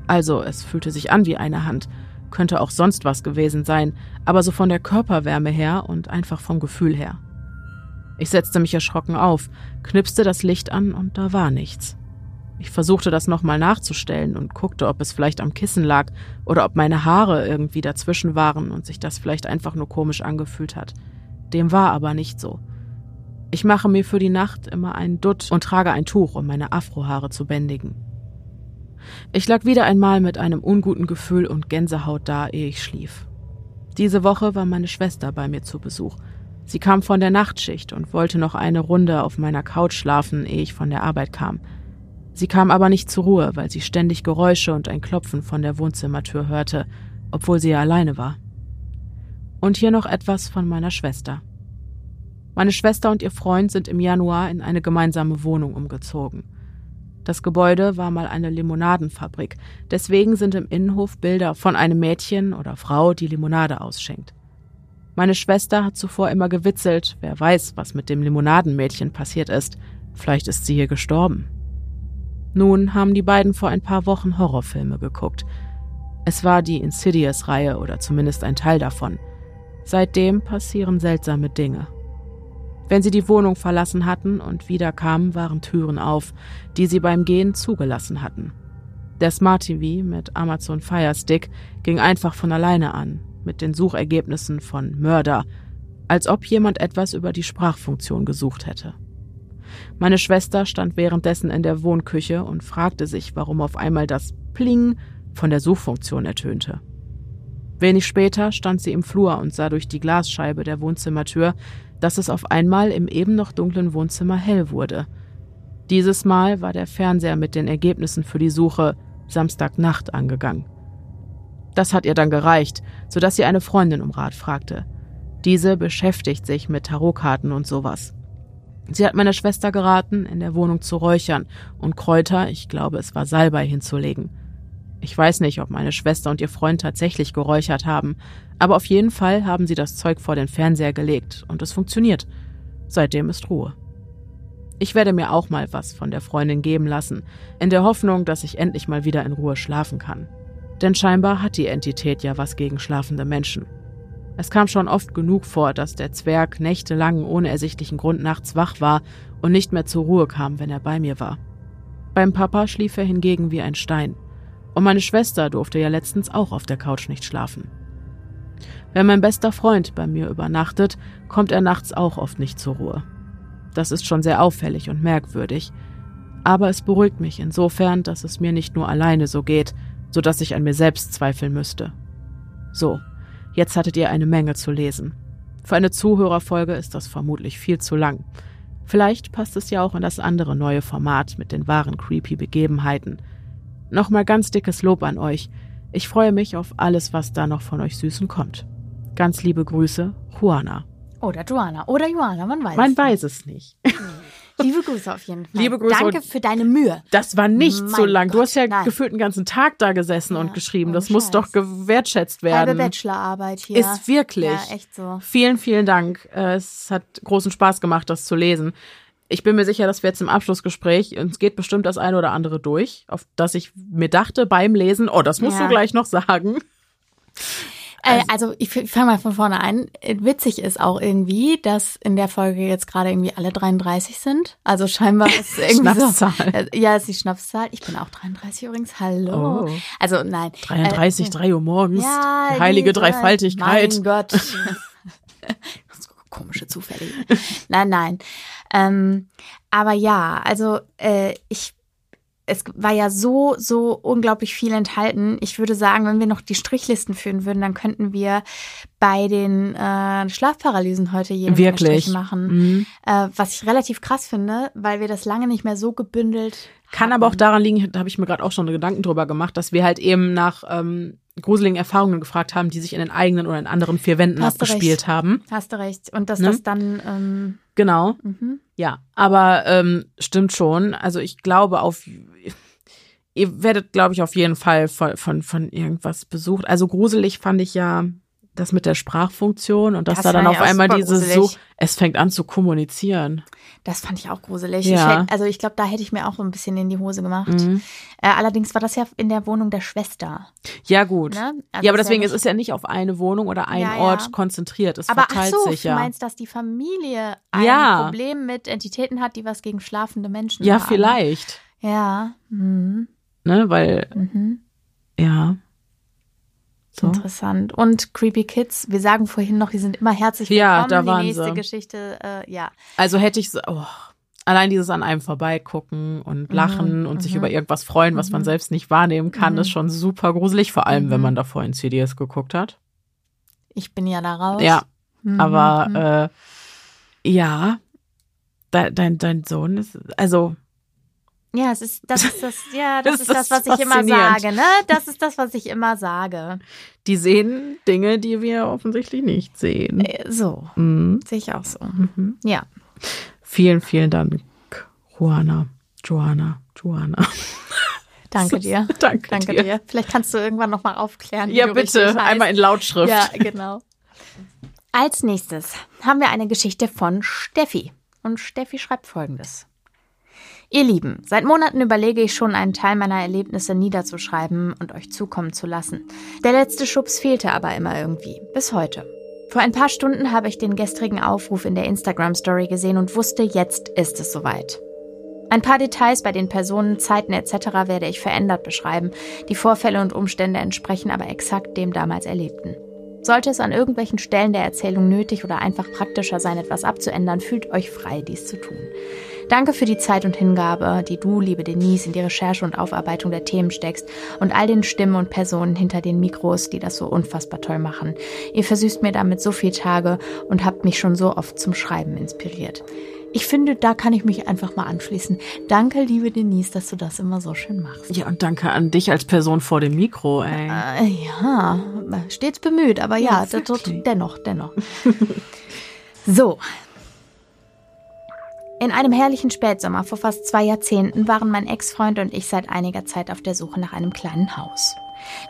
Also, es fühlte sich an wie eine Hand, könnte auch sonst was gewesen sein, aber so von der Körperwärme her und einfach vom Gefühl her. Ich setzte mich erschrocken auf, knipste das Licht an und da war nichts. Ich versuchte das nochmal nachzustellen und guckte, ob es vielleicht am Kissen lag oder ob meine Haare irgendwie dazwischen waren und sich das vielleicht einfach nur komisch angefühlt hat. Dem war aber nicht so. Ich mache mir für die Nacht immer einen Dutt und trage ein Tuch, um meine Afrohaare zu bändigen. Ich lag wieder einmal mit einem unguten Gefühl und Gänsehaut da, ehe ich schlief. Diese Woche war meine Schwester bei mir zu Besuch. Sie kam von der Nachtschicht und wollte noch eine Runde auf meiner Couch schlafen, ehe ich von der Arbeit kam. Sie kam aber nicht zur Ruhe, weil sie ständig Geräusche und ein Klopfen von der Wohnzimmertür hörte, obwohl sie ja alleine war. Und hier noch etwas von meiner Schwester. Meine Schwester und ihr Freund sind im Januar in eine gemeinsame Wohnung umgezogen. Das Gebäude war mal eine Limonadenfabrik, deswegen sind im Innenhof Bilder von einem Mädchen oder Frau, die Limonade ausschenkt. Meine Schwester hat zuvor immer gewitzelt, wer weiß, was mit dem Limonadenmädchen passiert ist. Vielleicht ist sie hier gestorben. Nun haben die beiden vor ein paar Wochen Horrorfilme geguckt. Es war die Insidious-Reihe oder zumindest ein Teil davon. Seitdem passieren seltsame Dinge. Wenn sie die Wohnung verlassen hatten und wieder kamen, waren Türen auf, die sie beim Gehen zugelassen hatten. Der Smart TV mit Amazon Fire Stick ging einfach von alleine an, mit den Suchergebnissen von Mörder, als ob jemand etwas über die Sprachfunktion gesucht hätte. Meine Schwester stand währenddessen in der Wohnküche und fragte sich, warum auf einmal das Pling von der Suchfunktion ertönte. Wenig später stand sie im Flur und sah durch die Glasscheibe der Wohnzimmertür, dass es auf einmal im eben noch dunklen Wohnzimmer hell wurde. Dieses Mal war der Fernseher mit den Ergebnissen für die Suche Samstagnacht angegangen. Das hat ihr dann gereicht, sodass sie eine Freundin um Rat fragte. Diese beschäftigt sich mit Tarotkarten und sowas. Sie hat meiner Schwester geraten, in der Wohnung zu räuchern und Kräuter, ich glaube es war Salbei, hinzulegen. Ich weiß nicht, ob meine Schwester und ihr Freund tatsächlich geräuchert haben, aber auf jeden Fall haben sie das Zeug vor den Fernseher gelegt und es funktioniert. Seitdem ist Ruhe. Ich werde mir auch mal was von der Freundin geben lassen, in der Hoffnung, dass ich endlich mal wieder in Ruhe schlafen kann. Denn scheinbar hat die Entität ja was gegen schlafende Menschen. Es kam schon oft genug vor, dass der Zwerg nächtelang ohne ersichtlichen Grund nachts wach war und nicht mehr zur Ruhe kam, wenn er bei mir war. Beim Papa schlief er hingegen wie ein Stein. Und meine Schwester durfte ja letztens auch auf der Couch nicht schlafen. Wenn mein bester Freund bei mir übernachtet, kommt er nachts auch oft nicht zur Ruhe. Das ist schon sehr auffällig und merkwürdig. Aber es beruhigt mich insofern, dass es mir nicht nur alleine so geht, so dass ich an mir selbst zweifeln müsste. So, jetzt hattet ihr eine Menge zu lesen. Für eine Zuhörerfolge ist das vermutlich viel zu lang. Vielleicht passt es ja auch in das andere neue Format mit den wahren creepy Begebenheiten – Nochmal ganz dickes Lob an euch. Ich freue mich auf alles, was da noch von euch Süßen kommt. Ganz liebe Grüße, Juana. Oder Joana. Oder Joana, man weiß Man es weiß es nicht. Liebe Grüße auf jeden Fall. Liebe Grüße. Danke für deine Mühe. Das war nicht mein so lang. Gott, du hast ja nein. gefühlt einen ganzen Tag da gesessen ja, und geschrieben. Das muss doch gewertschätzt werden. Halbe Bachelorarbeit hier. Ist wirklich. Ja, echt so. Vielen, vielen Dank. Äh, es hat großen Spaß gemacht, das zu lesen ich bin mir sicher, dass wir jetzt im Abschlussgespräch, uns geht bestimmt das eine oder andere durch, auf das ich mir dachte beim Lesen, oh, das musst ja. du gleich noch sagen. Äh, also, also ich fange mal von vorne an. Witzig ist auch irgendwie, dass in der Folge jetzt gerade irgendwie alle 33 sind. Also scheinbar ist irgendwie Schnapszahl. So, äh, ja, ist die Schnapszahl. Ich bin auch 33 übrigens. Hallo. Oh. Also nein. 33, äh, 3 Uhr morgens. Ja, die heilige die, Dreifaltigkeit. Mein Gott. komische Zufälle. nein, nein. Ähm, aber ja, also äh, ich es war ja so, so unglaublich viel enthalten. Ich würde sagen, wenn wir noch die Strichlisten führen würden, dann könnten wir bei den äh, Schlafparalysen heute jede Wirklich? machen. Mhm. Äh, was ich relativ krass finde, weil wir das lange nicht mehr so gebündelt Kann hatten. aber auch daran liegen, da habe ich mir gerade auch schon Gedanken drüber gemacht, dass wir halt eben nach ähm, gruseligen Erfahrungen gefragt haben, die sich in den eigenen oder in anderen vier Wänden Hast abgespielt haben. Hast du recht. Und dass ne? das dann. Ähm, genau. Mhm. Ja, aber ähm, stimmt schon. Also ich glaube auf. Ihr werdet, glaube ich, auf jeden Fall von, von, von irgendwas besucht. Also gruselig fand ich ja das mit der Sprachfunktion und dass das da dann auf einmal dieses so, es fängt an zu kommunizieren. Das fand ich auch gruselig. Ja. Ich hätte, also ich glaube, da hätte ich mir auch ein bisschen in die Hose gemacht. Mhm. Äh, allerdings war das ja in der Wohnung der Schwester. Ja, gut. Ne? Also ja, aber deswegen ja ist es ja nicht auf eine Wohnung oder einen ja, Ort konzentriert. Es aber verteilt ach so, sich ja. Du meinst, dass die Familie ein. Problem mit Entitäten hat, die was gegen schlafende Menschen ja, haben? Ja, vielleicht. Ja. Mhm. Ne, weil, mhm. ja. So. Interessant. Und Creepy Kids, wir sagen vorhin noch, die sind immer herzlich willkommen. Ja, da waren die nächste sie. Geschichte, äh, ja. Also hätte ich so, oh, allein dieses an einem vorbeigucken und mhm, lachen mhm, und sich über irgendwas freuen, was mhm. man selbst nicht wahrnehmen kann, mhm. ist schon super gruselig, vor allem wenn mhm. man davor in CDs geguckt hat. Ich bin ja da raus. Ja, mhm, aber äh, ja, dein, dein Sohn ist, also ja, es ist, das ist das, ja, das, das ist das, was ich immer sage, ne? Das ist das, was ich immer sage. Die sehen Dinge, die wir offensichtlich nicht sehen. Äh, so. Mhm. Sehe ich auch so. Mhm. Ja. Vielen, vielen Dank, Juana, Joanna, Joanna. Danke dir. Danke, Danke dir. dir. Vielleicht kannst du irgendwann nochmal aufklären. Ja, bitte. Einmal in Lautschrift. Ja, genau. Als nächstes haben wir eine Geschichte von Steffi. Und Steffi schreibt folgendes. Ihr Lieben, seit Monaten überlege ich schon, einen Teil meiner Erlebnisse niederzuschreiben und euch zukommen zu lassen. Der letzte Schubs fehlte aber immer irgendwie, bis heute. Vor ein paar Stunden habe ich den gestrigen Aufruf in der Instagram-Story gesehen und wusste, jetzt ist es soweit. Ein paar Details bei den Personen, Zeiten etc. werde ich verändert beschreiben. Die Vorfälle und Umstände entsprechen aber exakt dem damals Erlebten. Sollte es an irgendwelchen Stellen der Erzählung nötig oder einfach praktischer sein, etwas abzuändern, fühlt euch frei, dies zu tun. Danke für die Zeit und Hingabe, die du, liebe Denise, in die Recherche und Aufarbeitung der Themen steckst und all den Stimmen und Personen hinter den Mikros, die das so unfassbar toll machen. Ihr versüßt mir damit so viele Tage und habt mich schon so oft zum Schreiben inspiriert. Ich finde, da kann ich mich einfach mal anschließen. Danke, liebe Denise, dass du das immer so schön machst. Ja, und danke an dich als Person vor dem Mikro, ey. Äh, ja, stets bemüht, aber ja, ja dennoch, dennoch. so. In einem herrlichen Spätsommer vor fast zwei Jahrzehnten waren mein Ex-Freund und ich seit einiger Zeit auf der Suche nach einem kleinen Haus.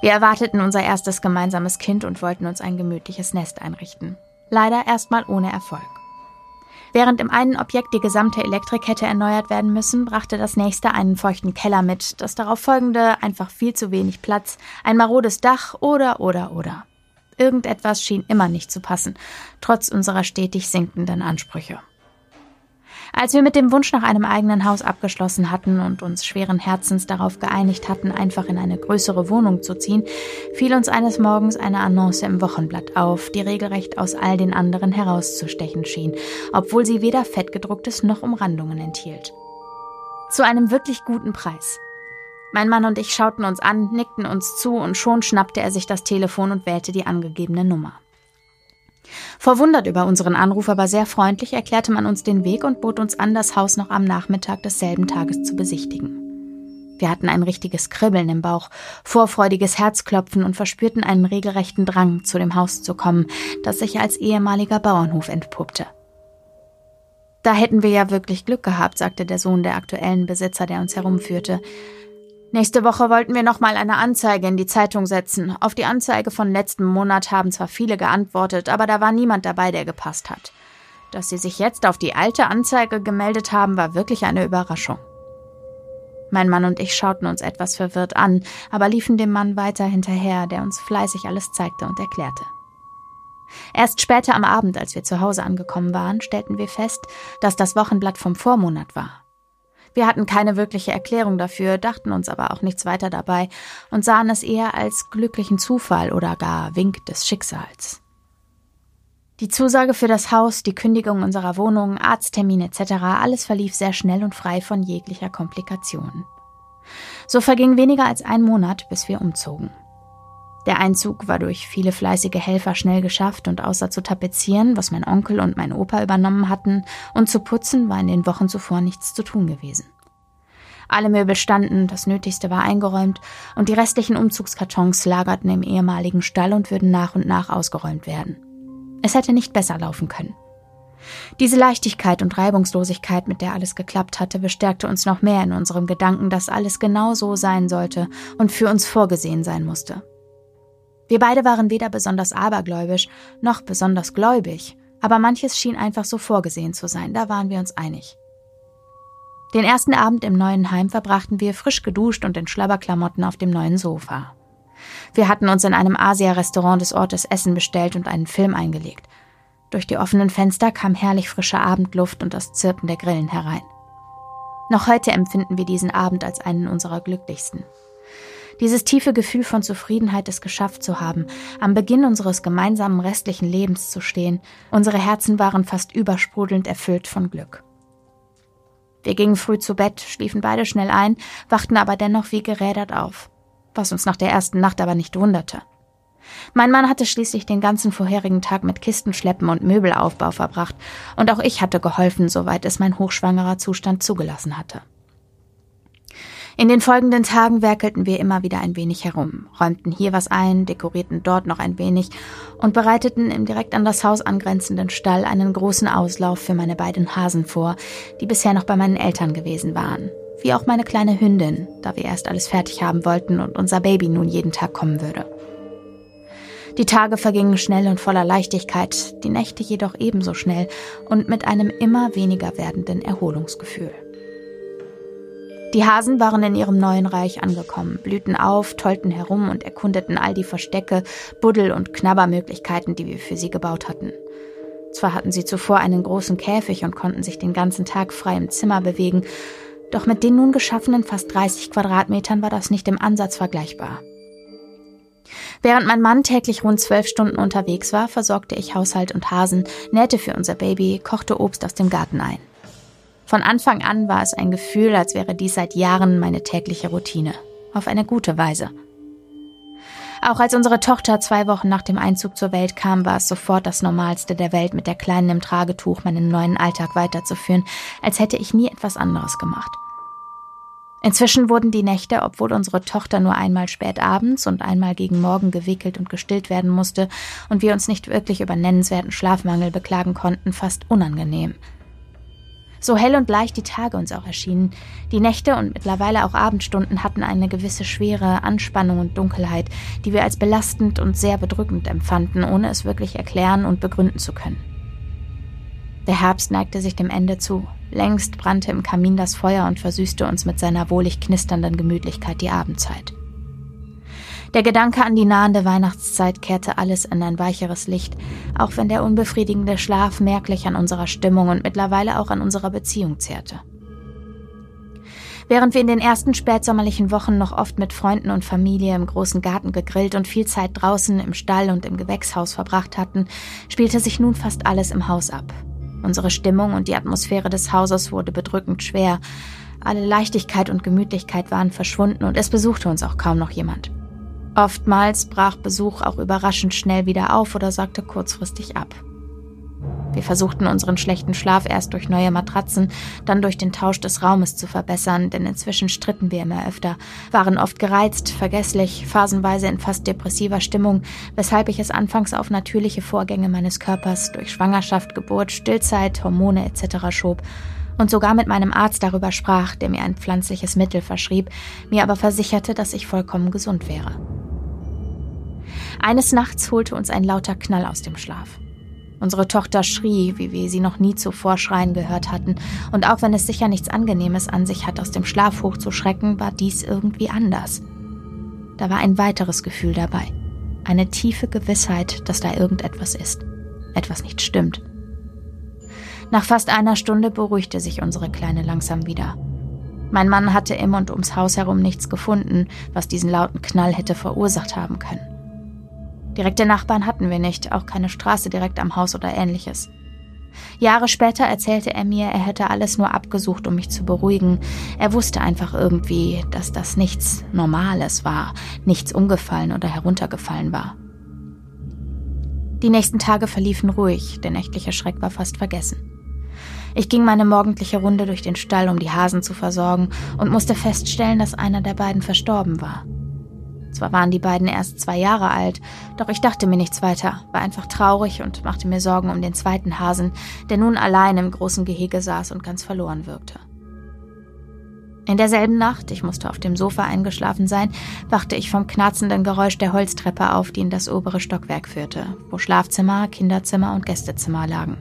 Wir erwarteten unser erstes gemeinsames Kind und wollten uns ein gemütliches Nest einrichten. Leider erstmal ohne Erfolg. Während im einen Objekt die gesamte Elektrik hätte erneuert werden müssen, brachte das nächste einen feuchten Keller mit, das darauf folgende einfach viel zu wenig Platz, ein marodes Dach oder oder oder. Irgendetwas schien immer nicht zu passen, trotz unserer stetig sinkenden Ansprüche. Als wir mit dem Wunsch nach einem eigenen Haus abgeschlossen hatten und uns schweren Herzens darauf geeinigt hatten, einfach in eine größere Wohnung zu ziehen, fiel uns eines Morgens eine Annonce im Wochenblatt auf, die regelrecht aus all den anderen herauszustechen schien, obwohl sie weder fettgedrucktes noch Umrandungen enthielt. Zu einem wirklich guten Preis. Mein Mann und ich schauten uns an, nickten uns zu und schon schnappte er sich das Telefon und wählte die angegebene Nummer. Verwundert über unseren Anruf, aber sehr freundlich, erklärte man uns den Weg und bot uns an, das Haus noch am Nachmittag desselben Tages zu besichtigen. Wir hatten ein richtiges Kribbeln im Bauch, vorfreudiges Herzklopfen und verspürten einen regelrechten Drang, zu dem Haus zu kommen, das sich als ehemaliger Bauernhof entpuppte. Da hätten wir ja wirklich Glück gehabt, sagte der Sohn der aktuellen Besitzer, der uns herumführte. Nächste Woche wollten wir nochmal eine Anzeige in die Zeitung setzen. Auf die Anzeige von letztem Monat haben zwar viele geantwortet, aber da war niemand dabei, der gepasst hat. Dass sie sich jetzt auf die alte Anzeige gemeldet haben, war wirklich eine Überraschung. Mein Mann und ich schauten uns etwas verwirrt an, aber liefen dem Mann weiter hinterher, der uns fleißig alles zeigte und erklärte. Erst später am Abend, als wir zu Hause angekommen waren, stellten wir fest, dass das Wochenblatt vom Vormonat war. Wir hatten keine wirkliche Erklärung dafür, dachten uns aber auch nichts weiter dabei und sahen es eher als glücklichen Zufall oder gar Wink des Schicksals. Die Zusage für das Haus, die Kündigung unserer Wohnung, Arzttermin etc., alles verlief sehr schnell und frei von jeglicher Komplikation. So verging weniger als ein Monat, bis wir umzogen. Der Einzug war durch viele fleißige Helfer schnell geschafft und außer zu tapezieren, was mein Onkel und mein Opa übernommen hatten, und zu putzen war in den Wochen zuvor nichts zu tun gewesen. Alle Möbel standen, das Nötigste war eingeräumt und die restlichen Umzugskartons lagerten im ehemaligen Stall und würden nach und nach ausgeräumt werden. Es hätte nicht besser laufen können. Diese Leichtigkeit und Reibungslosigkeit, mit der alles geklappt hatte, bestärkte uns noch mehr in unserem Gedanken, dass alles genau so sein sollte und für uns vorgesehen sein musste. Wir beide waren weder besonders abergläubisch noch besonders gläubig, aber manches schien einfach so vorgesehen zu sein, da waren wir uns einig. Den ersten Abend im neuen Heim verbrachten wir frisch geduscht und in Schlabberklamotten auf dem neuen Sofa. Wir hatten uns in einem Asia-Restaurant des Ortes Essen bestellt und einen Film eingelegt. Durch die offenen Fenster kam herrlich frische Abendluft und das Zirpen der Grillen herein. Noch heute empfinden wir diesen Abend als einen unserer glücklichsten. Dieses tiefe Gefühl von Zufriedenheit, es geschafft zu haben, am Beginn unseres gemeinsamen restlichen Lebens zu stehen, unsere Herzen waren fast übersprudelnd erfüllt von Glück. Wir gingen früh zu Bett, schliefen beide schnell ein, wachten aber dennoch wie gerädert auf, was uns nach der ersten Nacht aber nicht wunderte. Mein Mann hatte schließlich den ganzen vorherigen Tag mit Kistenschleppen und Möbelaufbau verbracht, und auch ich hatte geholfen, soweit es mein hochschwangerer Zustand zugelassen hatte. In den folgenden Tagen werkelten wir immer wieder ein wenig herum, räumten hier was ein, dekorierten dort noch ein wenig und bereiteten im direkt an das Haus angrenzenden Stall einen großen Auslauf für meine beiden Hasen vor, die bisher noch bei meinen Eltern gewesen waren. Wie auch meine kleine Hündin, da wir erst alles fertig haben wollten und unser Baby nun jeden Tag kommen würde. Die Tage vergingen schnell und voller Leichtigkeit, die Nächte jedoch ebenso schnell und mit einem immer weniger werdenden Erholungsgefühl. Die Hasen waren in ihrem neuen Reich angekommen, blühten auf, tollten herum und erkundeten all die Verstecke, Buddel und Knabbermöglichkeiten, die wir für sie gebaut hatten. Zwar hatten sie zuvor einen großen Käfig und konnten sich den ganzen Tag frei im Zimmer bewegen, doch mit den nun geschaffenen fast 30 Quadratmetern war das nicht im Ansatz vergleichbar. Während mein Mann täglich rund zwölf Stunden unterwegs war, versorgte ich Haushalt und Hasen, nähte für unser Baby, kochte Obst aus dem Garten ein. Von Anfang an war es ein Gefühl, als wäre dies seit Jahren meine tägliche Routine. Auf eine gute Weise. Auch als unsere Tochter zwei Wochen nach dem Einzug zur Welt kam, war es sofort das Normalste der Welt, mit der Kleinen im Tragetuch meinen neuen Alltag weiterzuführen, als hätte ich nie etwas anderes gemacht. Inzwischen wurden die Nächte, obwohl unsere Tochter nur einmal spät abends und einmal gegen Morgen gewickelt und gestillt werden musste und wir uns nicht wirklich über nennenswerten Schlafmangel beklagen konnten, fast unangenehm. So hell und leicht die Tage uns auch erschienen, die Nächte und mittlerweile auch Abendstunden hatten eine gewisse Schwere, Anspannung und Dunkelheit, die wir als belastend und sehr bedrückend empfanden, ohne es wirklich erklären und begründen zu können. Der Herbst neigte sich dem Ende zu. Längst brannte im Kamin das Feuer und versüßte uns mit seiner wohlig knisternden Gemütlichkeit die Abendzeit. Der Gedanke an die nahende Weihnachtszeit kehrte alles in ein weicheres Licht, auch wenn der unbefriedigende Schlaf merklich an unserer Stimmung und mittlerweile auch an unserer Beziehung zehrte. Während wir in den ersten spätsommerlichen Wochen noch oft mit Freunden und Familie im großen Garten gegrillt und viel Zeit draußen im Stall und im Gewächshaus verbracht hatten, spielte sich nun fast alles im Haus ab. Unsere Stimmung und die Atmosphäre des Hauses wurde bedrückend schwer. Alle Leichtigkeit und Gemütlichkeit waren verschwunden und es besuchte uns auch kaum noch jemand. Oftmals brach Besuch auch überraschend schnell wieder auf oder sagte kurzfristig ab. Wir versuchten unseren schlechten Schlaf erst durch neue Matratzen, dann durch den Tausch des Raumes zu verbessern, denn inzwischen stritten wir immer öfter, waren oft gereizt, vergesslich, phasenweise in fast depressiver Stimmung, weshalb ich es anfangs auf natürliche Vorgänge meines Körpers durch Schwangerschaft, Geburt, Stillzeit, Hormone etc. schob und sogar mit meinem Arzt darüber sprach, der mir ein pflanzliches Mittel verschrieb, mir aber versicherte, dass ich vollkommen gesund wäre. Eines Nachts holte uns ein lauter Knall aus dem Schlaf. Unsere Tochter schrie, wie wir sie noch nie zuvor schreien gehört hatten, und auch wenn es sicher nichts Angenehmes an sich hat, aus dem Schlaf hochzuschrecken, war dies irgendwie anders. Da war ein weiteres Gefühl dabei, eine tiefe Gewissheit, dass da irgendetwas ist, etwas nicht stimmt. Nach fast einer Stunde beruhigte sich unsere Kleine langsam wieder. Mein Mann hatte im und ums Haus herum nichts gefunden, was diesen lauten Knall hätte verursacht haben können. Direkte Nachbarn hatten wir nicht, auch keine Straße direkt am Haus oder ähnliches. Jahre später erzählte er mir, er hätte alles nur abgesucht, um mich zu beruhigen. Er wusste einfach irgendwie, dass das nichts Normales war, nichts umgefallen oder heruntergefallen war. Die nächsten Tage verliefen ruhig, der nächtliche Schreck war fast vergessen. Ich ging meine morgendliche Runde durch den Stall, um die Hasen zu versorgen, und musste feststellen, dass einer der beiden verstorben war. Zwar waren die beiden erst zwei Jahre alt, doch ich dachte mir nichts weiter, war einfach traurig und machte mir Sorgen um den zweiten Hasen, der nun allein im großen Gehege saß und ganz verloren wirkte. In derselben Nacht, ich musste auf dem Sofa eingeschlafen sein, wachte ich vom knarzenden Geräusch der Holztreppe auf, die in das obere Stockwerk führte, wo Schlafzimmer, Kinderzimmer und Gästezimmer lagen.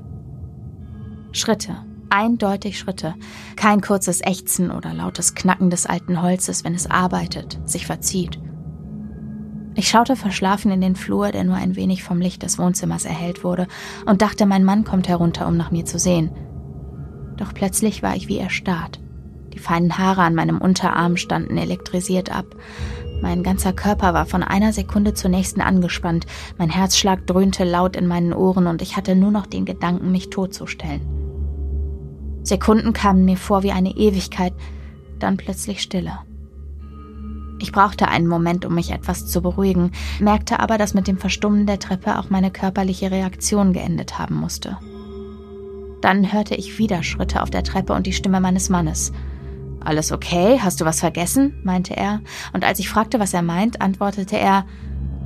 Schritte, eindeutig Schritte, kein kurzes Ächzen oder lautes Knacken des alten Holzes, wenn es arbeitet, sich verzieht ich schaute verschlafen in den Flur, der nur ein wenig vom Licht des Wohnzimmers erhellt wurde, und dachte, mein Mann kommt herunter, um nach mir zu sehen. Doch plötzlich war ich wie erstarrt. Die feinen Haare an meinem Unterarm standen elektrisiert ab. Mein ganzer Körper war von einer Sekunde zur nächsten angespannt, mein Herzschlag dröhnte laut in meinen Ohren und ich hatte nur noch den Gedanken, mich totzustellen. Sekunden kamen mir vor wie eine Ewigkeit, dann plötzlich Stille. Ich brauchte einen Moment, um mich etwas zu beruhigen, merkte aber, dass mit dem Verstummen der Treppe auch meine körperliche Reaktion geendet haben musste. Dann hörte ich wieder Schritte auf der Treppe und die Stimme meines Mannes. Alles okay? Hast du was vergessen? meinte er, und als ich fragte, was er meint, antwortete er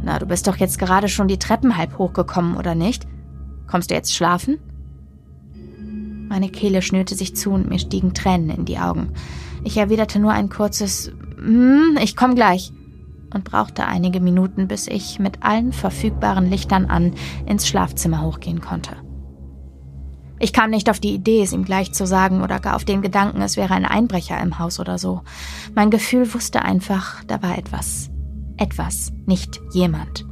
Na, du bist doch jetzt gerade schon die Treppen halb hochgekommen, oder nicht? Kommst du jetzt schlafen? Meine Kehle schnürte sich zu und mir stiegen Tränen in die Augen. Ich erwiderte nur ein kurzes hm, ich komm gleich und brauchte einige Minuten, bis ich mit allen verfügbaren Lichtern an ins Schlafzimmer hochgehen konnte. Ich kam nicht auf die Idee, es ihm gleich zu sagen oder gar auf den Gedanken, es wäre ein Einbrecher im Haus oder so. Mein Gefühl wusste einfach, da war etwas. Etwas, nicht jemand.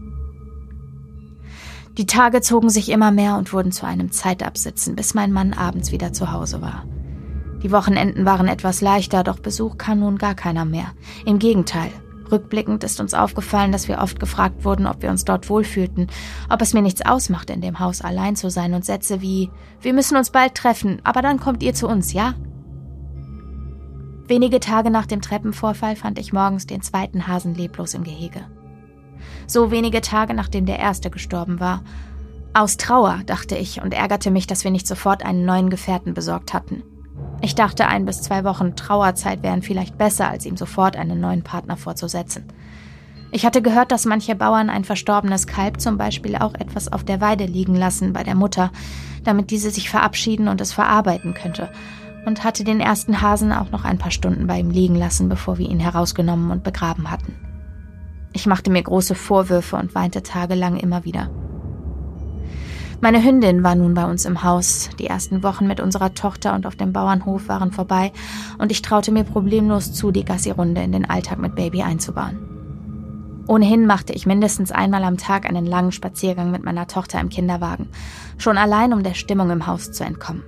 Die Tage zogen sich immer mehr und wurden zu einem Zeitabsitzen, bis mein Mann abends wieder zu Hause war. Die Wochenenden waren etwas leichter, doch Besuch kam nun gar keiner mehr. Im Gegenteil, Rückblickend ist uns aufgefallen, dass wir oft gefragt wurden, ob wir uns dort wohlfühlten, ob es mir nichts ausmacht, in dem Haus allein zu sein und Sätze wie Wir müssen uns bald treffen, aber dann kommt ihr zu uns, ja? Wenige Tage nach dem Treppenvorfall fand ich morgens den zweiten Hasen leblos im Gehege. So wenige Tage nachdem der erste gestorben war. Aus Trauer, dachte ich, und ärgerte mich, dass wir nicht sofort einen neuen Gefährten besorgt hatten. Ich dachte, ein bis zwei Wochen Trauerzeit wären vielleicht besser, als ihm sofort einen neuen Partner vorzusetzen. Ich hatte gehört, dass manche Bauern ein verstorbenes Kalb zum Beispiel auch etwas auf der Weide liegen lassen bei der Mutter, damit diese sich verabschieden und es verarbeiten könnte, und hatte den ersten Hasen auch noch ein paar Stunden bei ihm liegen lassen, bevor wir ihn herausgenommen und begraben hatten. Ich machte mir große Vorwürfe und weinte tagelang immer wieder. Meine Hündin war nun bei uns im Haus. Die ersten Wochen mit unserer Tochter und auf dem Bauernhof waren vorbei und ich traute mir problemlos zu, die Gassi-Runde in den Alltag mit Baby einzubauen. Ohnehin machte ich mindestens einmal am Tag einen langen Spaziergang mit meiner Tochter im Kinderwagen, schon allein um der Stimmung im Haus zu entkommen.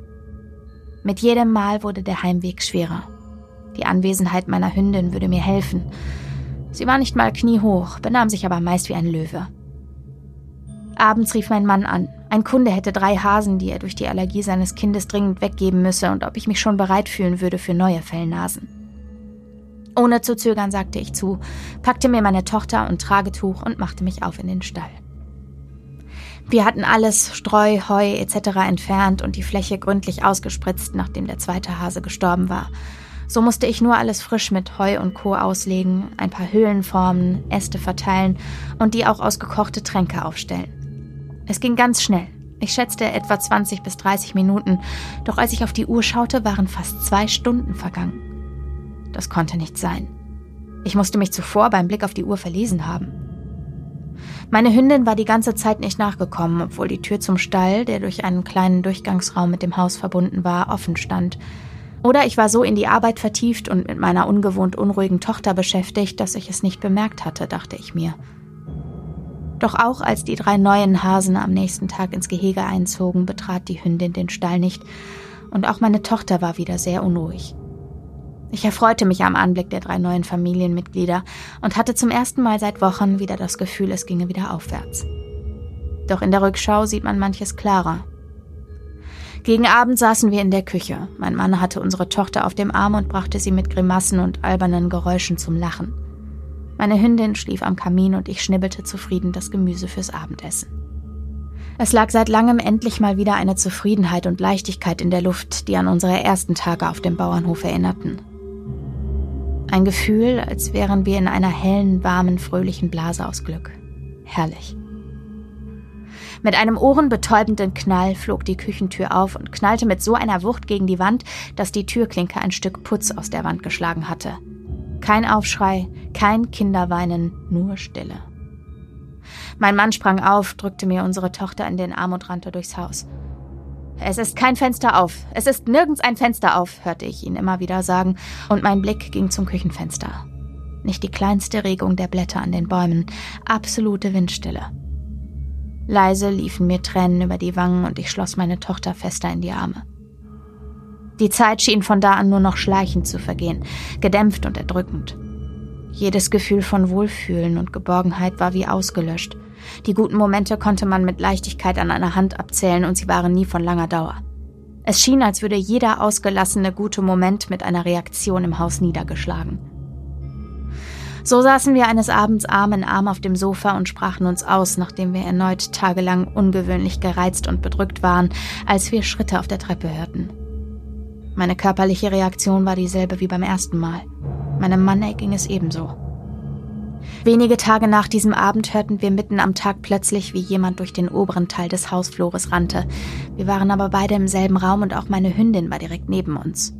Mit jedem Mal wurde der Heimweg schwerer. Die Anwesenheit meiner Hündin würde mir helfen. Sie war nicht mal kniehoch, benahm sich aber meist wie ein Löwe. Abends rief mein Mann an. Ein Kunde hätte drei Hasen, die er durch die Allergie seines Kindes dringend weggeben müsse und ob ich mich schon bereit fühlen würde für neue Fellnasen. Ohne zu zögern sagte ich zu, packte mir meine Tochter und Tragetuch und machte mich auf in den Stall. Wir hatten alles, Streu, Heu etc. entfernt und die Fläche gründlich ausgespritzt, nachdem der zweite Hase gestorben war. So musste ich nur alles frisch mit Heu und Co. auslegen, ein paar Höhlen formen, Äste verteilen und die auch aus gekochte Tränke aufstellen. Es ging ganz schnell. Ich schätzte etwa 20 bis 30 Minuten, doch als ich auf die Uhr schaute, waren fast zwei Stunden vergangen. Das konnte nicht sein. Ich musste mich zuvor beim Blick auf die Uhr verlesen haben. Meine Hündin war die ganze Zeit nicht nachgekommen, obwohl die Tür zum Stall, der durch einen kleinen Durchgangsraum mit dem Haus verbunden war, offen stand. Oder ich war so in die Arbeit vertieft und mit meiner ungewohnt unruhigen Tochter beschäftigt, dass ich es nicht bemerkt hatte, dachte ich mir. Doch auch als die drei neuen Hasen am nächsten Tag ins Gehege einzogen, betrat die Hündin den Stall nicht, und auch meine Tochter war wieder sehr unruhig. Ich erfreute mich am Anblick der drei neuen Familienmitglieder und hatte zum ersten Mal seit Wochen wieder das Gefühl, es ginge wieder aufwärts. Doch in der Rückschau sieht man manches klarer. Gegen Abend saßen wir in der Küche. Mein Mann hatte unsere Tochter auf dem Arm und brachte sie mit Grimassen und albernen Geräuschen zum Lachen. Meine Hündin schlief am Kamin und ich schnibbelte zufrieden das Gemüse fürs Abendessen. Es lag seit langem endlich mal wieder eine Zufriedenheit und Leichtigkeit in der Luft, die an unsere ersten Tage auf dem Bauernhof erinnerten. Ein Gefühl, als wären wir in einer hellen, warmen, fröhlichen Blase aus Glück. Herrlich. Mit einem ohrenbetäubenden Knall flog die Küchentür auf und knallte mit so einer Wucht gegen die Wand, dass die Türklinke ein Stück Putz aus der Wand geschlagen hatte. Kein Aufschrei, kein Kinderweinen, nur Stille. Mein Mann sprang auf, drückte mir unsere Tochter in den Arm und rannte durchs Haus. Es ist kein Fenster auf. Es ist nirgends ein Fenster auf, hörte ich ihn immer wieder sagen, und mein Blick ging zum Küchenfenster. Nicht die kleinste Regung der Blätter an den Bäumen, absolute Windstille. Leise liefen mir Tränen über die Wangen und ich schloss meine Tochter fester in die Arme. Die Zeit schien von da an nur noch schleichend zu vergehen, gedämpft und erdrückend. Jedes Gefühl von Wohlfühlen und Geborgenheit war wie ausgelöscht. Die guten Momente konnte man mit Leichtigkeit an einer Hand abzählen und sie waren nie von langer Dauer. Es schien, als würde jeder ausgelassene gute Moment mit einer Reaktion im Haus niedergeschlagen. So saßen wir eines Abends Arm in Arm auf dem Sofa und sprachen uns aus, nachdem wir erneut tagelang ungewöhnlich gereizt und bedrückt waren, als wir Schritte auf der Treppe hörten. Meine körperliche Reaktion war dieselbe wie beim ersten Mal. Meinem Mann ging es ebenso. Wenige Tage nach diesem Abend hörten wir mitten am Tag plötzlich, wie jemand durch den oberen Teil des Hausflures rannte. Wir waren aber beide im selben Raum und auch meine Hündin war direkt neben uns.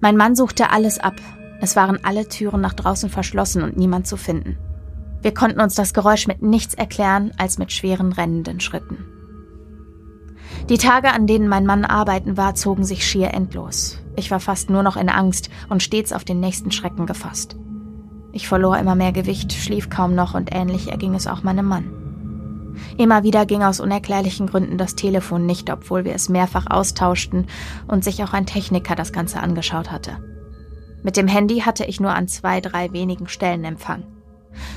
Mein Mann suchte alles ab. Es waren alle Türen nach draußen verschlossen und niemand zu finden. Wir konnten uns das Geräusch mit nichts erklären als mit schweren rennenden Schritten. Die Tage, an denen mein Mann arbeiten war, zogen sich schier endlos. Ich war fast nur noch in Angst und stets auf den nächsten Schrecken gefasst. Ich verlor immer mehr Gewicht, schlief kaum noch und ähnlich erging es auch meinem Mann. Immer wieder ging aus unerklärlichen Gründen das Telefon nicht, obwohl wir es mehrfach austauschten und sich auch ein Techniker das Ganze angeschaut hatte. Mit dem Handy hatte ich nur an zwei, drei wenigen Stellen Empfang.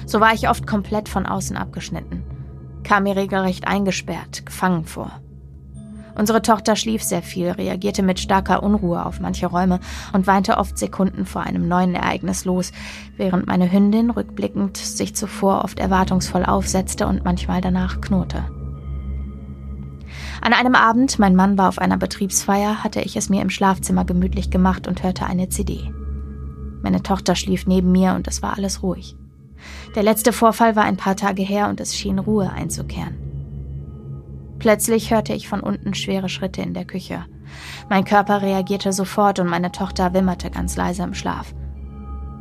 So war ich oft komplett von außen abgeschnitten, kam mir regelrecht eingesperrt, gefangen vor. Unsere Tochter schlief sehr viel, reagierte mit starker Unruhe auf manche Räume und weinte oft Sekunden vor einem neuen Ereignis los, während meine Hündin rückblickend sich zuvor oft erwartungsvoll aufsetzte und manchmal danach knurrte. An einem Abend, mein Mann war auf einer Betriebsfeier, hatte ich es mir im Schlafzimmer gemütlich gemacht und hörte eine CD. Meine Tochter schlief neben mir und es war alles ruhig. Der letzte Vorfall war ein paar Tage her und es schien Ruhe einzukehren. Plötzlich hörte ich von unten schwere Schritte in der Küche. Mein Körper reagierte sofort und meine Tochter wimmerte ganz leise im Schlaf.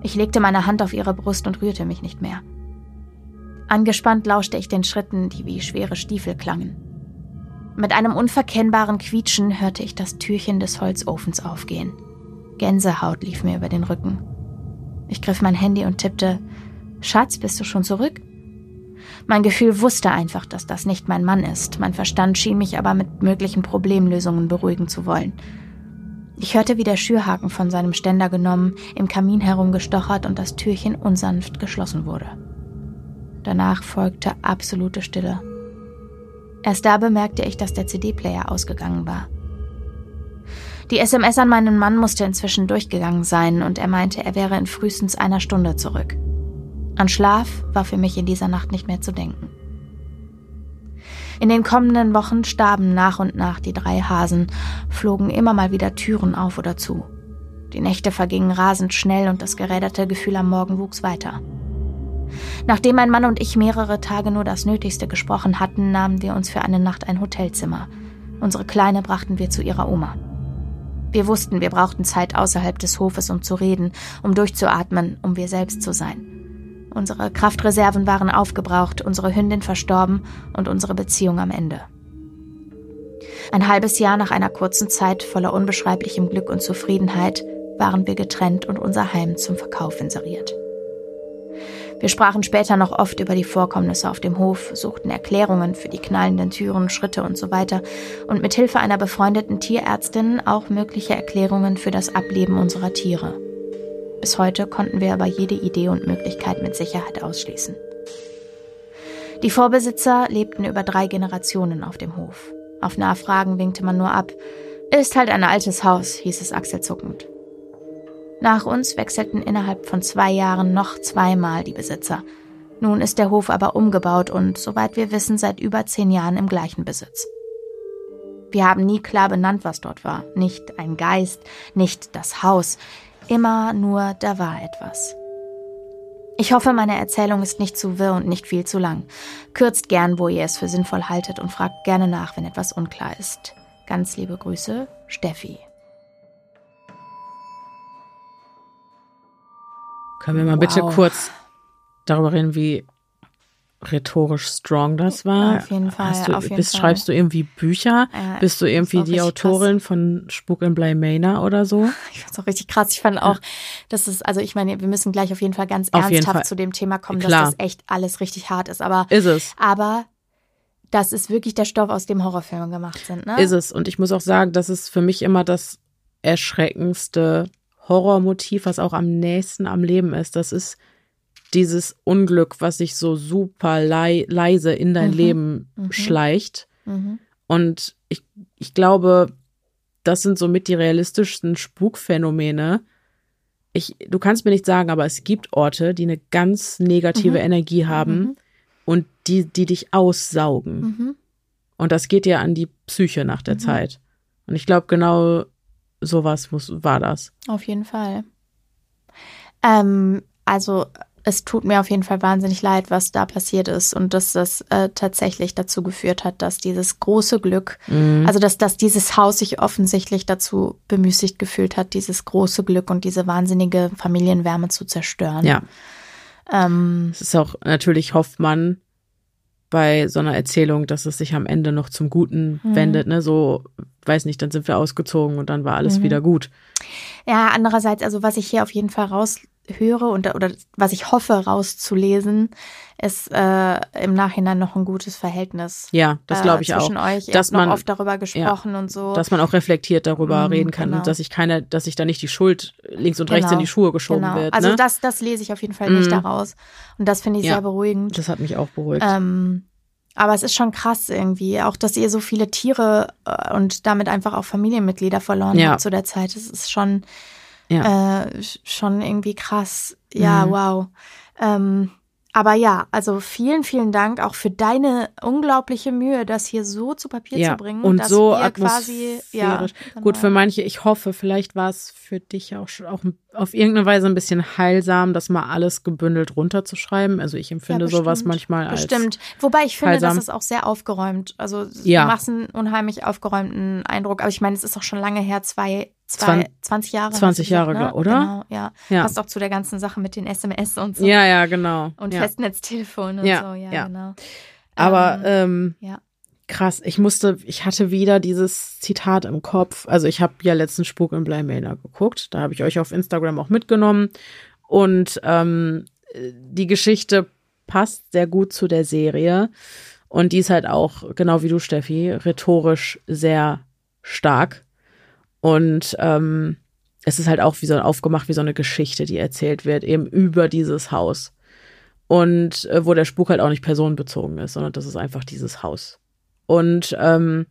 Ich legte meine Hand auf ihre Brust und rührte mich nicht mehr. Angespannt lauschte ich den Schritten, die wie schwere Stiefel klangen. Mit einem unverkennbaren Quietschen hörte ich das Türchen des Holzofens aufgehen. Gänsehaut lief mir über den Rücken. Ich griff mein Handy und tippte Schatz, bist du schon zurück? Mein Gefühl wusste einfach, dass das nicht mein Mann ist. Mein Verstand schien mich aber mit möglichen Problemlösungen beruhigen zu wollen. Ich hörte, wie der Schürhaken von seinem Ständer genommen, im Kamin herumgestochert und das Türchen unsanft geschlossen wurde. Danach folgte absolute Stille. Erst da bemerkte ich, dass der CD-Player ausgegangen war. Die SMS an meinen Mann musste inzwischen durchgegangen sein und er meinte, er wäre in frühestens einer Stunde zurück. An Schlaf war für mich in dieser Nacht nicht mehr zu denken. In den kommenden Wochen starben nach und nach die drei Hasen, flogen immer mal wieder Türen auf oder zu. Die Nächte vergingen rasend schnell und das geräderte Gefühl am Morgen wuchs weiter. Nachdem mein Mann und ich mehrere Tage nur das Nötigste gesprochen hatten, nahmen wir uns für eine Nacht ein Hotelzimmer. Unsere Kleine brachten wir zu ihrer Oma. Wir wussten, wir brauchten Zeit außerhalb des Hofes, um zu reden, um durchzuatmen, um wir selbst zu sein. Unsere Kraftreserven waren aufgebraucht, unsere Hündin verstorben und unsere Beziehung am Ende. Ein halbes Jahr nach einer kurzen Zeit voller unbeschreiblichem Glück und Zufriedenheit waren wir getrennt und unser Heim zum Verkauf inseriert. Wir sprachen später noch oft über die Vorkommnisse auf dem Hof, suchten Erklärungen für die knallenden Türen, Schritte und so weiter und mit Hilfe einer befreundeten Tierärztin auch mögliche Erklärungen für das Ableben unserer Tiere. Bis heute konnten wir aber jede Idee und Möglichkeit mit Sicherheit ausschließen. Die Vorbesitzer lebten über drei Generationen auf dem Hof. Auf Nachfragen winkte man nur ab. Ist halt ein altes Haus, hieß es achselzuckend. Nach uns wechselten innerhalb von zwei Jahren noch zweimal die Besitzer. Nun ist der Hof aber umgebaut und, soweit wir wissen, seit über zehn Jahren im gleichen Besitz. Wir haben nie klar benannt, was dort war. Nicht ein Geist, nicht das Haus. Immer nur, da war etwas. Ich hoffe, meine Erzählung ist nicht zu wirr und nicht viel zu lang. Kürzt gern, wo ihr es für sinnvoll haltet und fragt gerne nach, wenn etwas unklar ist. Ganz liebe Grüße, Steffi. Können wir mal wow. bitte kurz darüber reden, wie rhetorisch strong das war. Auf jeden Fall. Du, auf jeden bist, Fall. Schreibst du irgendwie Bücher? Ja, bist du irgendwie die Autorin krass. von Spuk in Manor oder so? Ich fand's auch richtig krass. Ich fand auch, ja. dass es, also ich meine, wir müssen gleich auf jeden Fall ganz auf ernsthaft Fall. zu dem Thema kommen, Klar. dass das echt alles richtig hart ist. Aber ist es. Aber das ist wirklich der Stoff, aus dem Horrorfilme gemacht sind, ne? Ist es. Und ich muss auch sagen, das ist für mich immer das erschreckendste Horrormotiv, was auch am nächsten am Leben ist. Das ist dieses Unglück, was sich so super lei leise in dein mhm. Leben mhm. schleicht. Mhm. Und ich, ich glaube, das sind somit die realistischsten Spukphänomene. Ich, du kannst mir nicht sagen, aber es gibt Orte, die eine ganz negative mhm. Energie haben mhm. und die, die dich aussaugen. Mhm. Und das geht ja an die Psyche nach der Zeit. Und ich glaube, genau sowas muss, war das. Auf jeden Fall. Ähm, also es tut mir auf jeden Fall wahnsinnig leid, was da passiert ist und dass das äh, tatsächlich dazu geführt hat, dass dieses große Glück, mhm. also dass, dass dieses Haus sich offensichtlich dazu bemüßigt gefühlt hat, dieses große Glück und diese wahnsinnige Familienwärme zu zerstören. Ja. Ähm, es ist auch natürlich hofft man, bei so einer Erzählung, dass es sich am Ende noch zum Guten mhm. wendet, ne? So, weiß nicht, dann sind wir ausgezogen und dann war alles mhm. wieder gut. Ja, andererseits, also was ich hier auf jeden Fall raushöre und oder was ich hoffe rauszulesen, ist äh, im Nachhinein noch ein gutes Verhältnis. Ja, das glaube ich äh, zwischen auch. Euch. Dass man oft darüber gesprochen ja, und so. Dass man auch reflektiert darüber mhm, reden kann genau. und dass ich keine, dass ich da nicht die Schuld links und genau, rechts in die Schuhe geschoben genau. wird. Also ne? das, das lese ich auf jeden Fall nicht mhm. daraus und das finde ich ja, sehr beruhigend. Das hat mich auch beruhigt. Ähm, aber es ist schon krass irgendwie, auch dass ihr so viele Tiere äh, und damit einfach auch Familienmitglieder verloren ja. habt zu der Zeit. Das ist schon, ja. äh, schon irgendwie krass. Ja, mhm. wow. Ähm, aber ja, also vielen, vielen Dank auch für deine unglaubliche Mühe, das hier so zu Papier ja, zu bringen. Und so quasi, ja, genau. Gut, für manche, ich hoffe, vielleicht war es für dich auch schon auch auf irgendeine Weise ein bisschen heilsam, das mal alles gebündelt runterzuschreiben. Also ich empfinde ja, sowas manchmal als Bestimmt. Wobei ich finde, heilsam. das ist auch sehr aufgeräumt. Also ja. du machst einen unheimlich aufgeräumten Eindruck. Aber ich meine, es ist auch schon lange her, zwei, zwei 20 Jahre. 20 Jahre, gesagt, ne? oder? Genau, ja. ja. Passt auch zu der ganzen Sache mit den SMS und so. Ja, ja, genau. Und ja. Festnetztelefon und so, ja, ja. genau. Aber ähm, ja krass. Ich musste, ich hatte wieder dieses Zitat im Kopf. Also ich habe ja letzten Spuk in Blymainer geguckt. Da habe ich euch auf Instagram auch mitgenommen. Und ähm, die Geschichte passt sehr gut zu der Serie. Und die ist halt auch, genau wie du, Steffi, rhetorisch sehr stark. Und ähm, es ist halt auch wie so aufgemacht wie so eine Geschichte, die erzählt wird, eben über dieses Haus. Und äh, wo der Spuk halt auch nicht personenbezogen ist, sondern das ist einfach dieses Haus. Und ähm,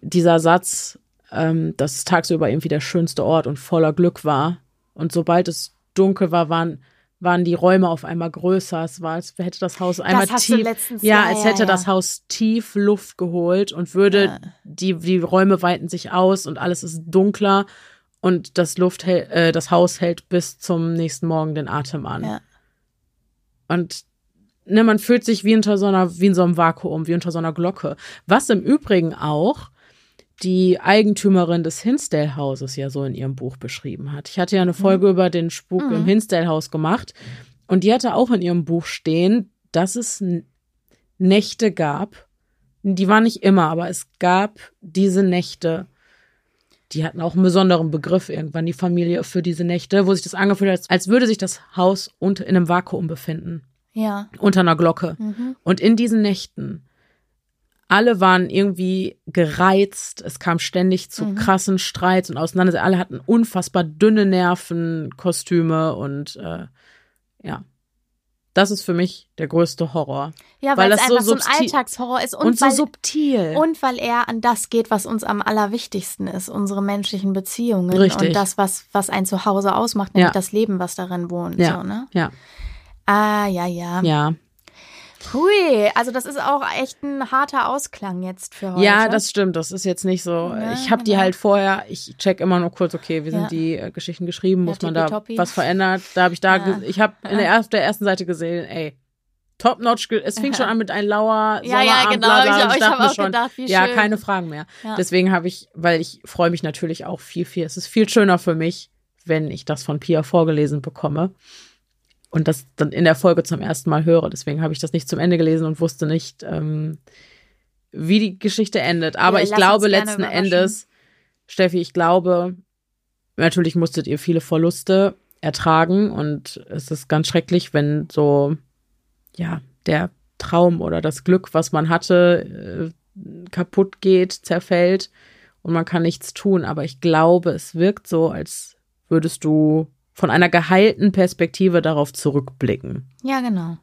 dieser Satz, ähm, dass es tagsüber irgendwie der schönste Ort und voller Glück war. Und sobald es dunkel war, waren, waren die Räume auf einmal größer. Es war, als hätte das Haus einmal das tief. ja, als hätte ja. das Haus tief Luft geholt und würde, ja. die, die Räume weiten sich aus und alles ist dunkler und das Luft äh, das Haus hält bis zum nächsten Morgen den Atem an. Ja. Und ne, man fühlt sich wie unter so einer, wie in so einem Vakuum, wie unter so einer Glocke. Was im Übrigen auch die Eigentümerin des Hinsdale-Hauses ja so in ihrem Buch beschrieben hat. Ich hatte ja eine mhm. Folge mhm. über den Spuk mhm. im Hinsdale-Haus gemacht und die hatte auch in ihrem Buch stehen, dass es Nächte gab. Die waren nicht immer, aber es gab diese Nächte. Die hatten auch einen besonderen Begriff irgendwann, die Familie für diese Nächte, wo sich das angefühlt hat, als würde sich das Haus in einem Vakuum befinden. Ja. Unter einer Glocke. Mhm. Und in diesen Nächten, alle waren irgendwie gereizt. Es kam ständig zu mhm. krassen Streits und Auseinandersetzungen. Alle hatten unfassbar dünne Nerven, Kostüme und äh, ja. Das ist für mich der größte Horror. Ja, weil, weil es einfach so, so ein Alltagshorror ist und, und so weil, subtil. Und weil er an das geht, was uns am allerwichtigsten ist, unsere menschlichen Beziehungen Richtig. und das, was, was ein Zuhause ausmacht, nämlich ja. das Leben, was darin wohnt. Ja. So, ne? ja. Ah, ja, ja. Ja. Hui, also das ist auch echt ein harter Ausklang jetzt für heute. Ja, das stimmt. Das ist jetzt nicht so. Ja, ich habe die halt vorher, ich check immer nur kurz, okay, wie sind ja. die äh, Geschichten geschrieben? Muss ja, man da was verändert? Da habe ich da, ich habe in der, auf der ersten Seite gesehen, ey, top notch. Es fing schon an mit ein lauer ja, ja, genau. Ich, ich, ich habe auch schon, gedacht, wie ja, schön. keine Fragen mehr. Deswegen habe ich, weil ich freue mich natürlich auch viel, viel. Es ist viel schöner für mich, wenn ich das von Pia vorgelesen bekomme und das dann in der Folge zum ersten Mal höre. Deswegen habe ich das nicht zum Ende gelesen und wusste nicht, ähm, wie die Geschichte endet. Aber ja, ich glaube letzten Endes, Steffi, ich glaube, natürlich musstet ihr viele Verluste ertragen und es ist ganz schrecklich, wenn so, ja, der Traum oder das Glück, was man hatte, äh, kaputt geht, zerfällt und man kann nichts tun. Aber ich glaube, es wirkt so, als würdest du von einer geheilten Perspektive darauf zurückblicken. Ja, genau.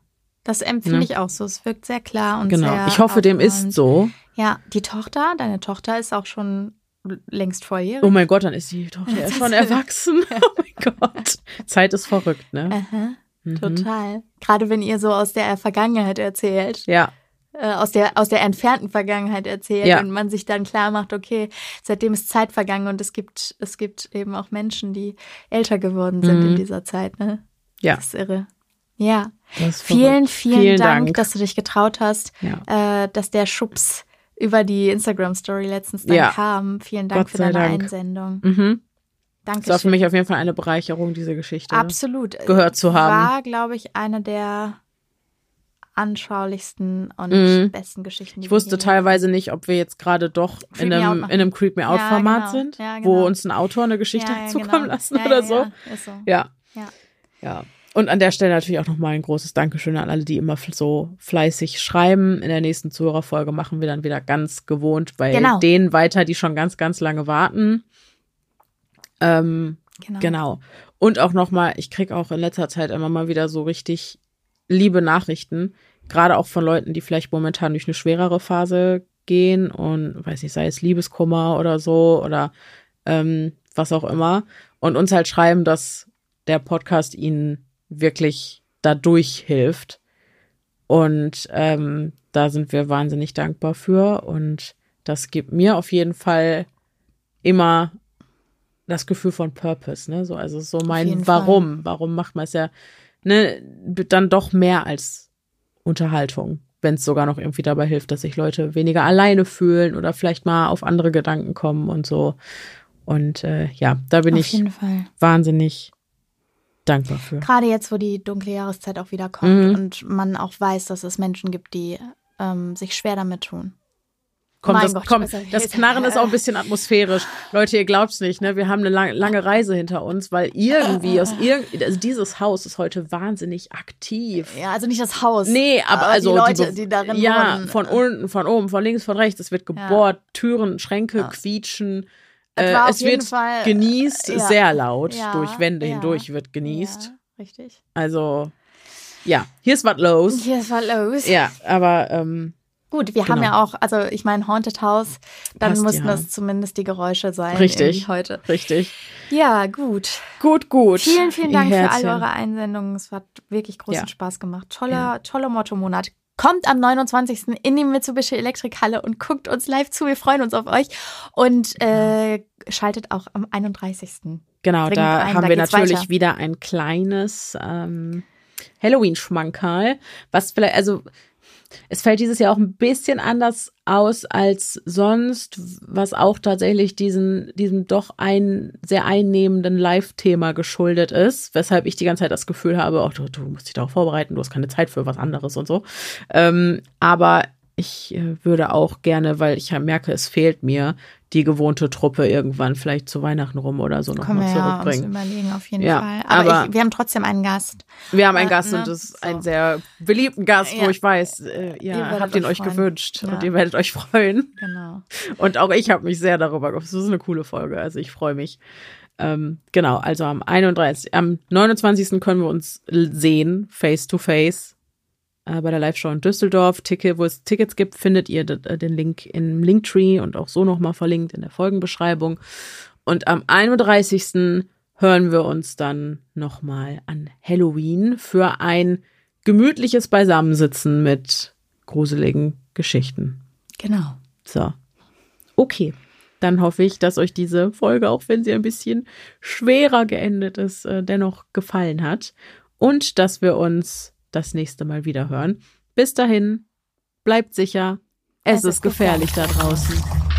Das empfinde ja. ich auch so. Es wirkt sehr klar und genau. sehr. Genau. Ich hoffe, dem ist so. Ja, die Tochter, deine Tochter ist auch schon längst volljährig. Oh mein Gott, dann ist die Tochter ja schon erwachsen. Ja. Oh mein Gott. Zeit ist verrückt, ne? Aha, mhm. Total. Gerade wenn ihr so aus der Vergangenheit erzählt. Ja äh, aus der aus der entfernten Vergangenheit erzählt ja. und man sich dann klar macht, okay, seitdem ist Zeit vergangen und es gibt es gibt eben auch Menschen, die älter geworden sind mhm. in dieser Zeit, ne? Ja. Das ist irre. Ja. Ist vielen, vielen, vielen Dank, Dank, dass du dich getraut hast, ja. äh, dass der Schubs über die Instagram Story letztens dann ja. kam. Vielen Dank für deine Dank. Einsendung. Mhm. Danke. Das war für mich auf jeden Fall eine Bereicherung, diese Geschichte. Absolut. Gehört zu haben. War, glaube ich, eine der anschaulichsten und mhm. besten Geschichten. ich wusste teilweise haben. nicht, ob wir jetzt gerade doch in einem, in einem Creep Me Out Format ja, genau. sind, ja, genau. wo uns ein Autor eine Geschichte ja, zukommen genau. lassen oder so. so. Ja. ja. Ja. Und an der Stelle natürlich auch nochmal ein großes Dankeschön an alle, die immer so fleißig schreiben. In der nächsten Zuhörerfolge machen wir dann wieder ganz gewohnt bei genau. denen weiter, die schon ganz, ganz lange warten. Ähm, genau. genau. Und auch nochmal, ich krieg auch in letzter Zeit immer mal wieder so richtig liebe Nachrichten, gerade auch von Leuten, die vielleicht momentan durch eine schwerere Phase gehen und weiß nicht, sei es Liebeskummer oder so oder ähm, was auch immer und uns halt schreiben, dass der Podcast ihnen wirklich dadurch hilft. Und ähm, da sind wir wahnsinnig dankbar für. Und das gibt mir auf jeden Fall immer das Gefühl von Purpose, ne? So, also so mein Warum. Fall. Warum macht man es ja, ne, dann doch mehr als Unterhaltung, wenn es sogar noch irgendwie dabei hilft, dass sich Leute weniger alleine fühlen oder vielleicht mal auf andere Gedanken kommen und so. Und äh, ja, da bin auf ich wahnsinnig dankbar für. Gerade jetzt, wo die dunkle Jahreszeit auch wieder kommt mhm. und man auch weiß, dass es Menschen gibt, die ähm, sich schwer damit tun. Komm, das, Gott, komm, das Knarren ist auch ein bisschen atmosphärisch. Leute, ihr glaubt's nicht, ne? Wir haben eine lange, lange Reise hinter uns, weil irgendwie aus irgend, also dieses Haus ist heute wahnsinnig aktiv. Ja, also nicht das Haus. Nee, aber, aber also die Leute, die, die darin Ja, wohnen. von unten, von oben, von links, von rechts. Es wird gebohrt, ja. Türen, Schränke ja. quietschen. Äh, es wird Fall, genießt, ja. sehr laut, durch Wände hindurch wird genießt. richtig. Also, ja, hier ist was los. Hier ist was los. Ja, aber ähm, Gut, wir genau. haben ja auch, also ich meine, Haunted House, dann Passt, mussten das zumindest die Geräusche sein. Richtig. Heute. Richtig. Ja, gut. Gut, gut. Vielen, vielen Dank für all eure Einsendungen. Es hat wirklich großen Spaß gemacht. Toller, toller Motto-Monat. Kommt am 29. in die Mitsubishi Elektrikhalle und guckt uns live zu. Wir freuen uns auf euch. Und äh, schaltet auch am 31. Genau, Dringend da ein, haben da wir natürlich weiter. wieder ein kleines ähm, Halloween-Schmankerl. Was vielleicht, also es fällt dieses Jahr auch ein bisschen anders aus als sonst, was auch tatsächlich diesen, diesem doch ein sehr einnehmenden Live-Thema geschuldet ist, weshalb ich die ganze Zeit das Gefühl habe, oh, du, du musst dich darauf vorbereiten, du hast keine Zeit für was anderes und so. Ähm, aber ich äh, würde auch gerne, weil ich merke, es fehlt mir, die gewohnte Truppe irgendwann vielleicht zu Weihnachten rum oder so nochmal zurückbringen. Ja, uns überlegen auf jeden ja, Fall. Aber, aber ich, wir haben trotzdem einen Gast. Wir haben einen äh, Gast ne? und das ist so. ein sehr beliebten Gast, ja. wo ich weiß, äh, ihr, ihr habt ihn euch freuen. gewünscht ja. und ihr werdet euch freuen. Genau. Und auch ich habe mich sehr darüber gefreut. Das ist eine coole Folge, also ich freue mich. Ähm, genau, also am 31. Am 29. können wir uns sehen, face to face äh, bei der Live-Show in Düsseldorf. Ticket, wo es Tickets gibt, findet ihr äh, den Link im Linktree und auch so nochmal verlinkt in der Folgenbeschreibung. Und am 31. hören wir uns dann nochmal an Halloween für ein gemütliches Beisammensitzen mit gruseligen Geschichten. Genau. So. Okay. Dann hoffe ich, dass euch diese Folge, auch wenn sie ein bisschen schwerer geendet ist, äh, dennoch gefallen hat. Und dass wir uns das nächste Mal wieder hören. Bis dahin, bleibt sicher. Es, es ist gefährlich, gefährlich da draußen.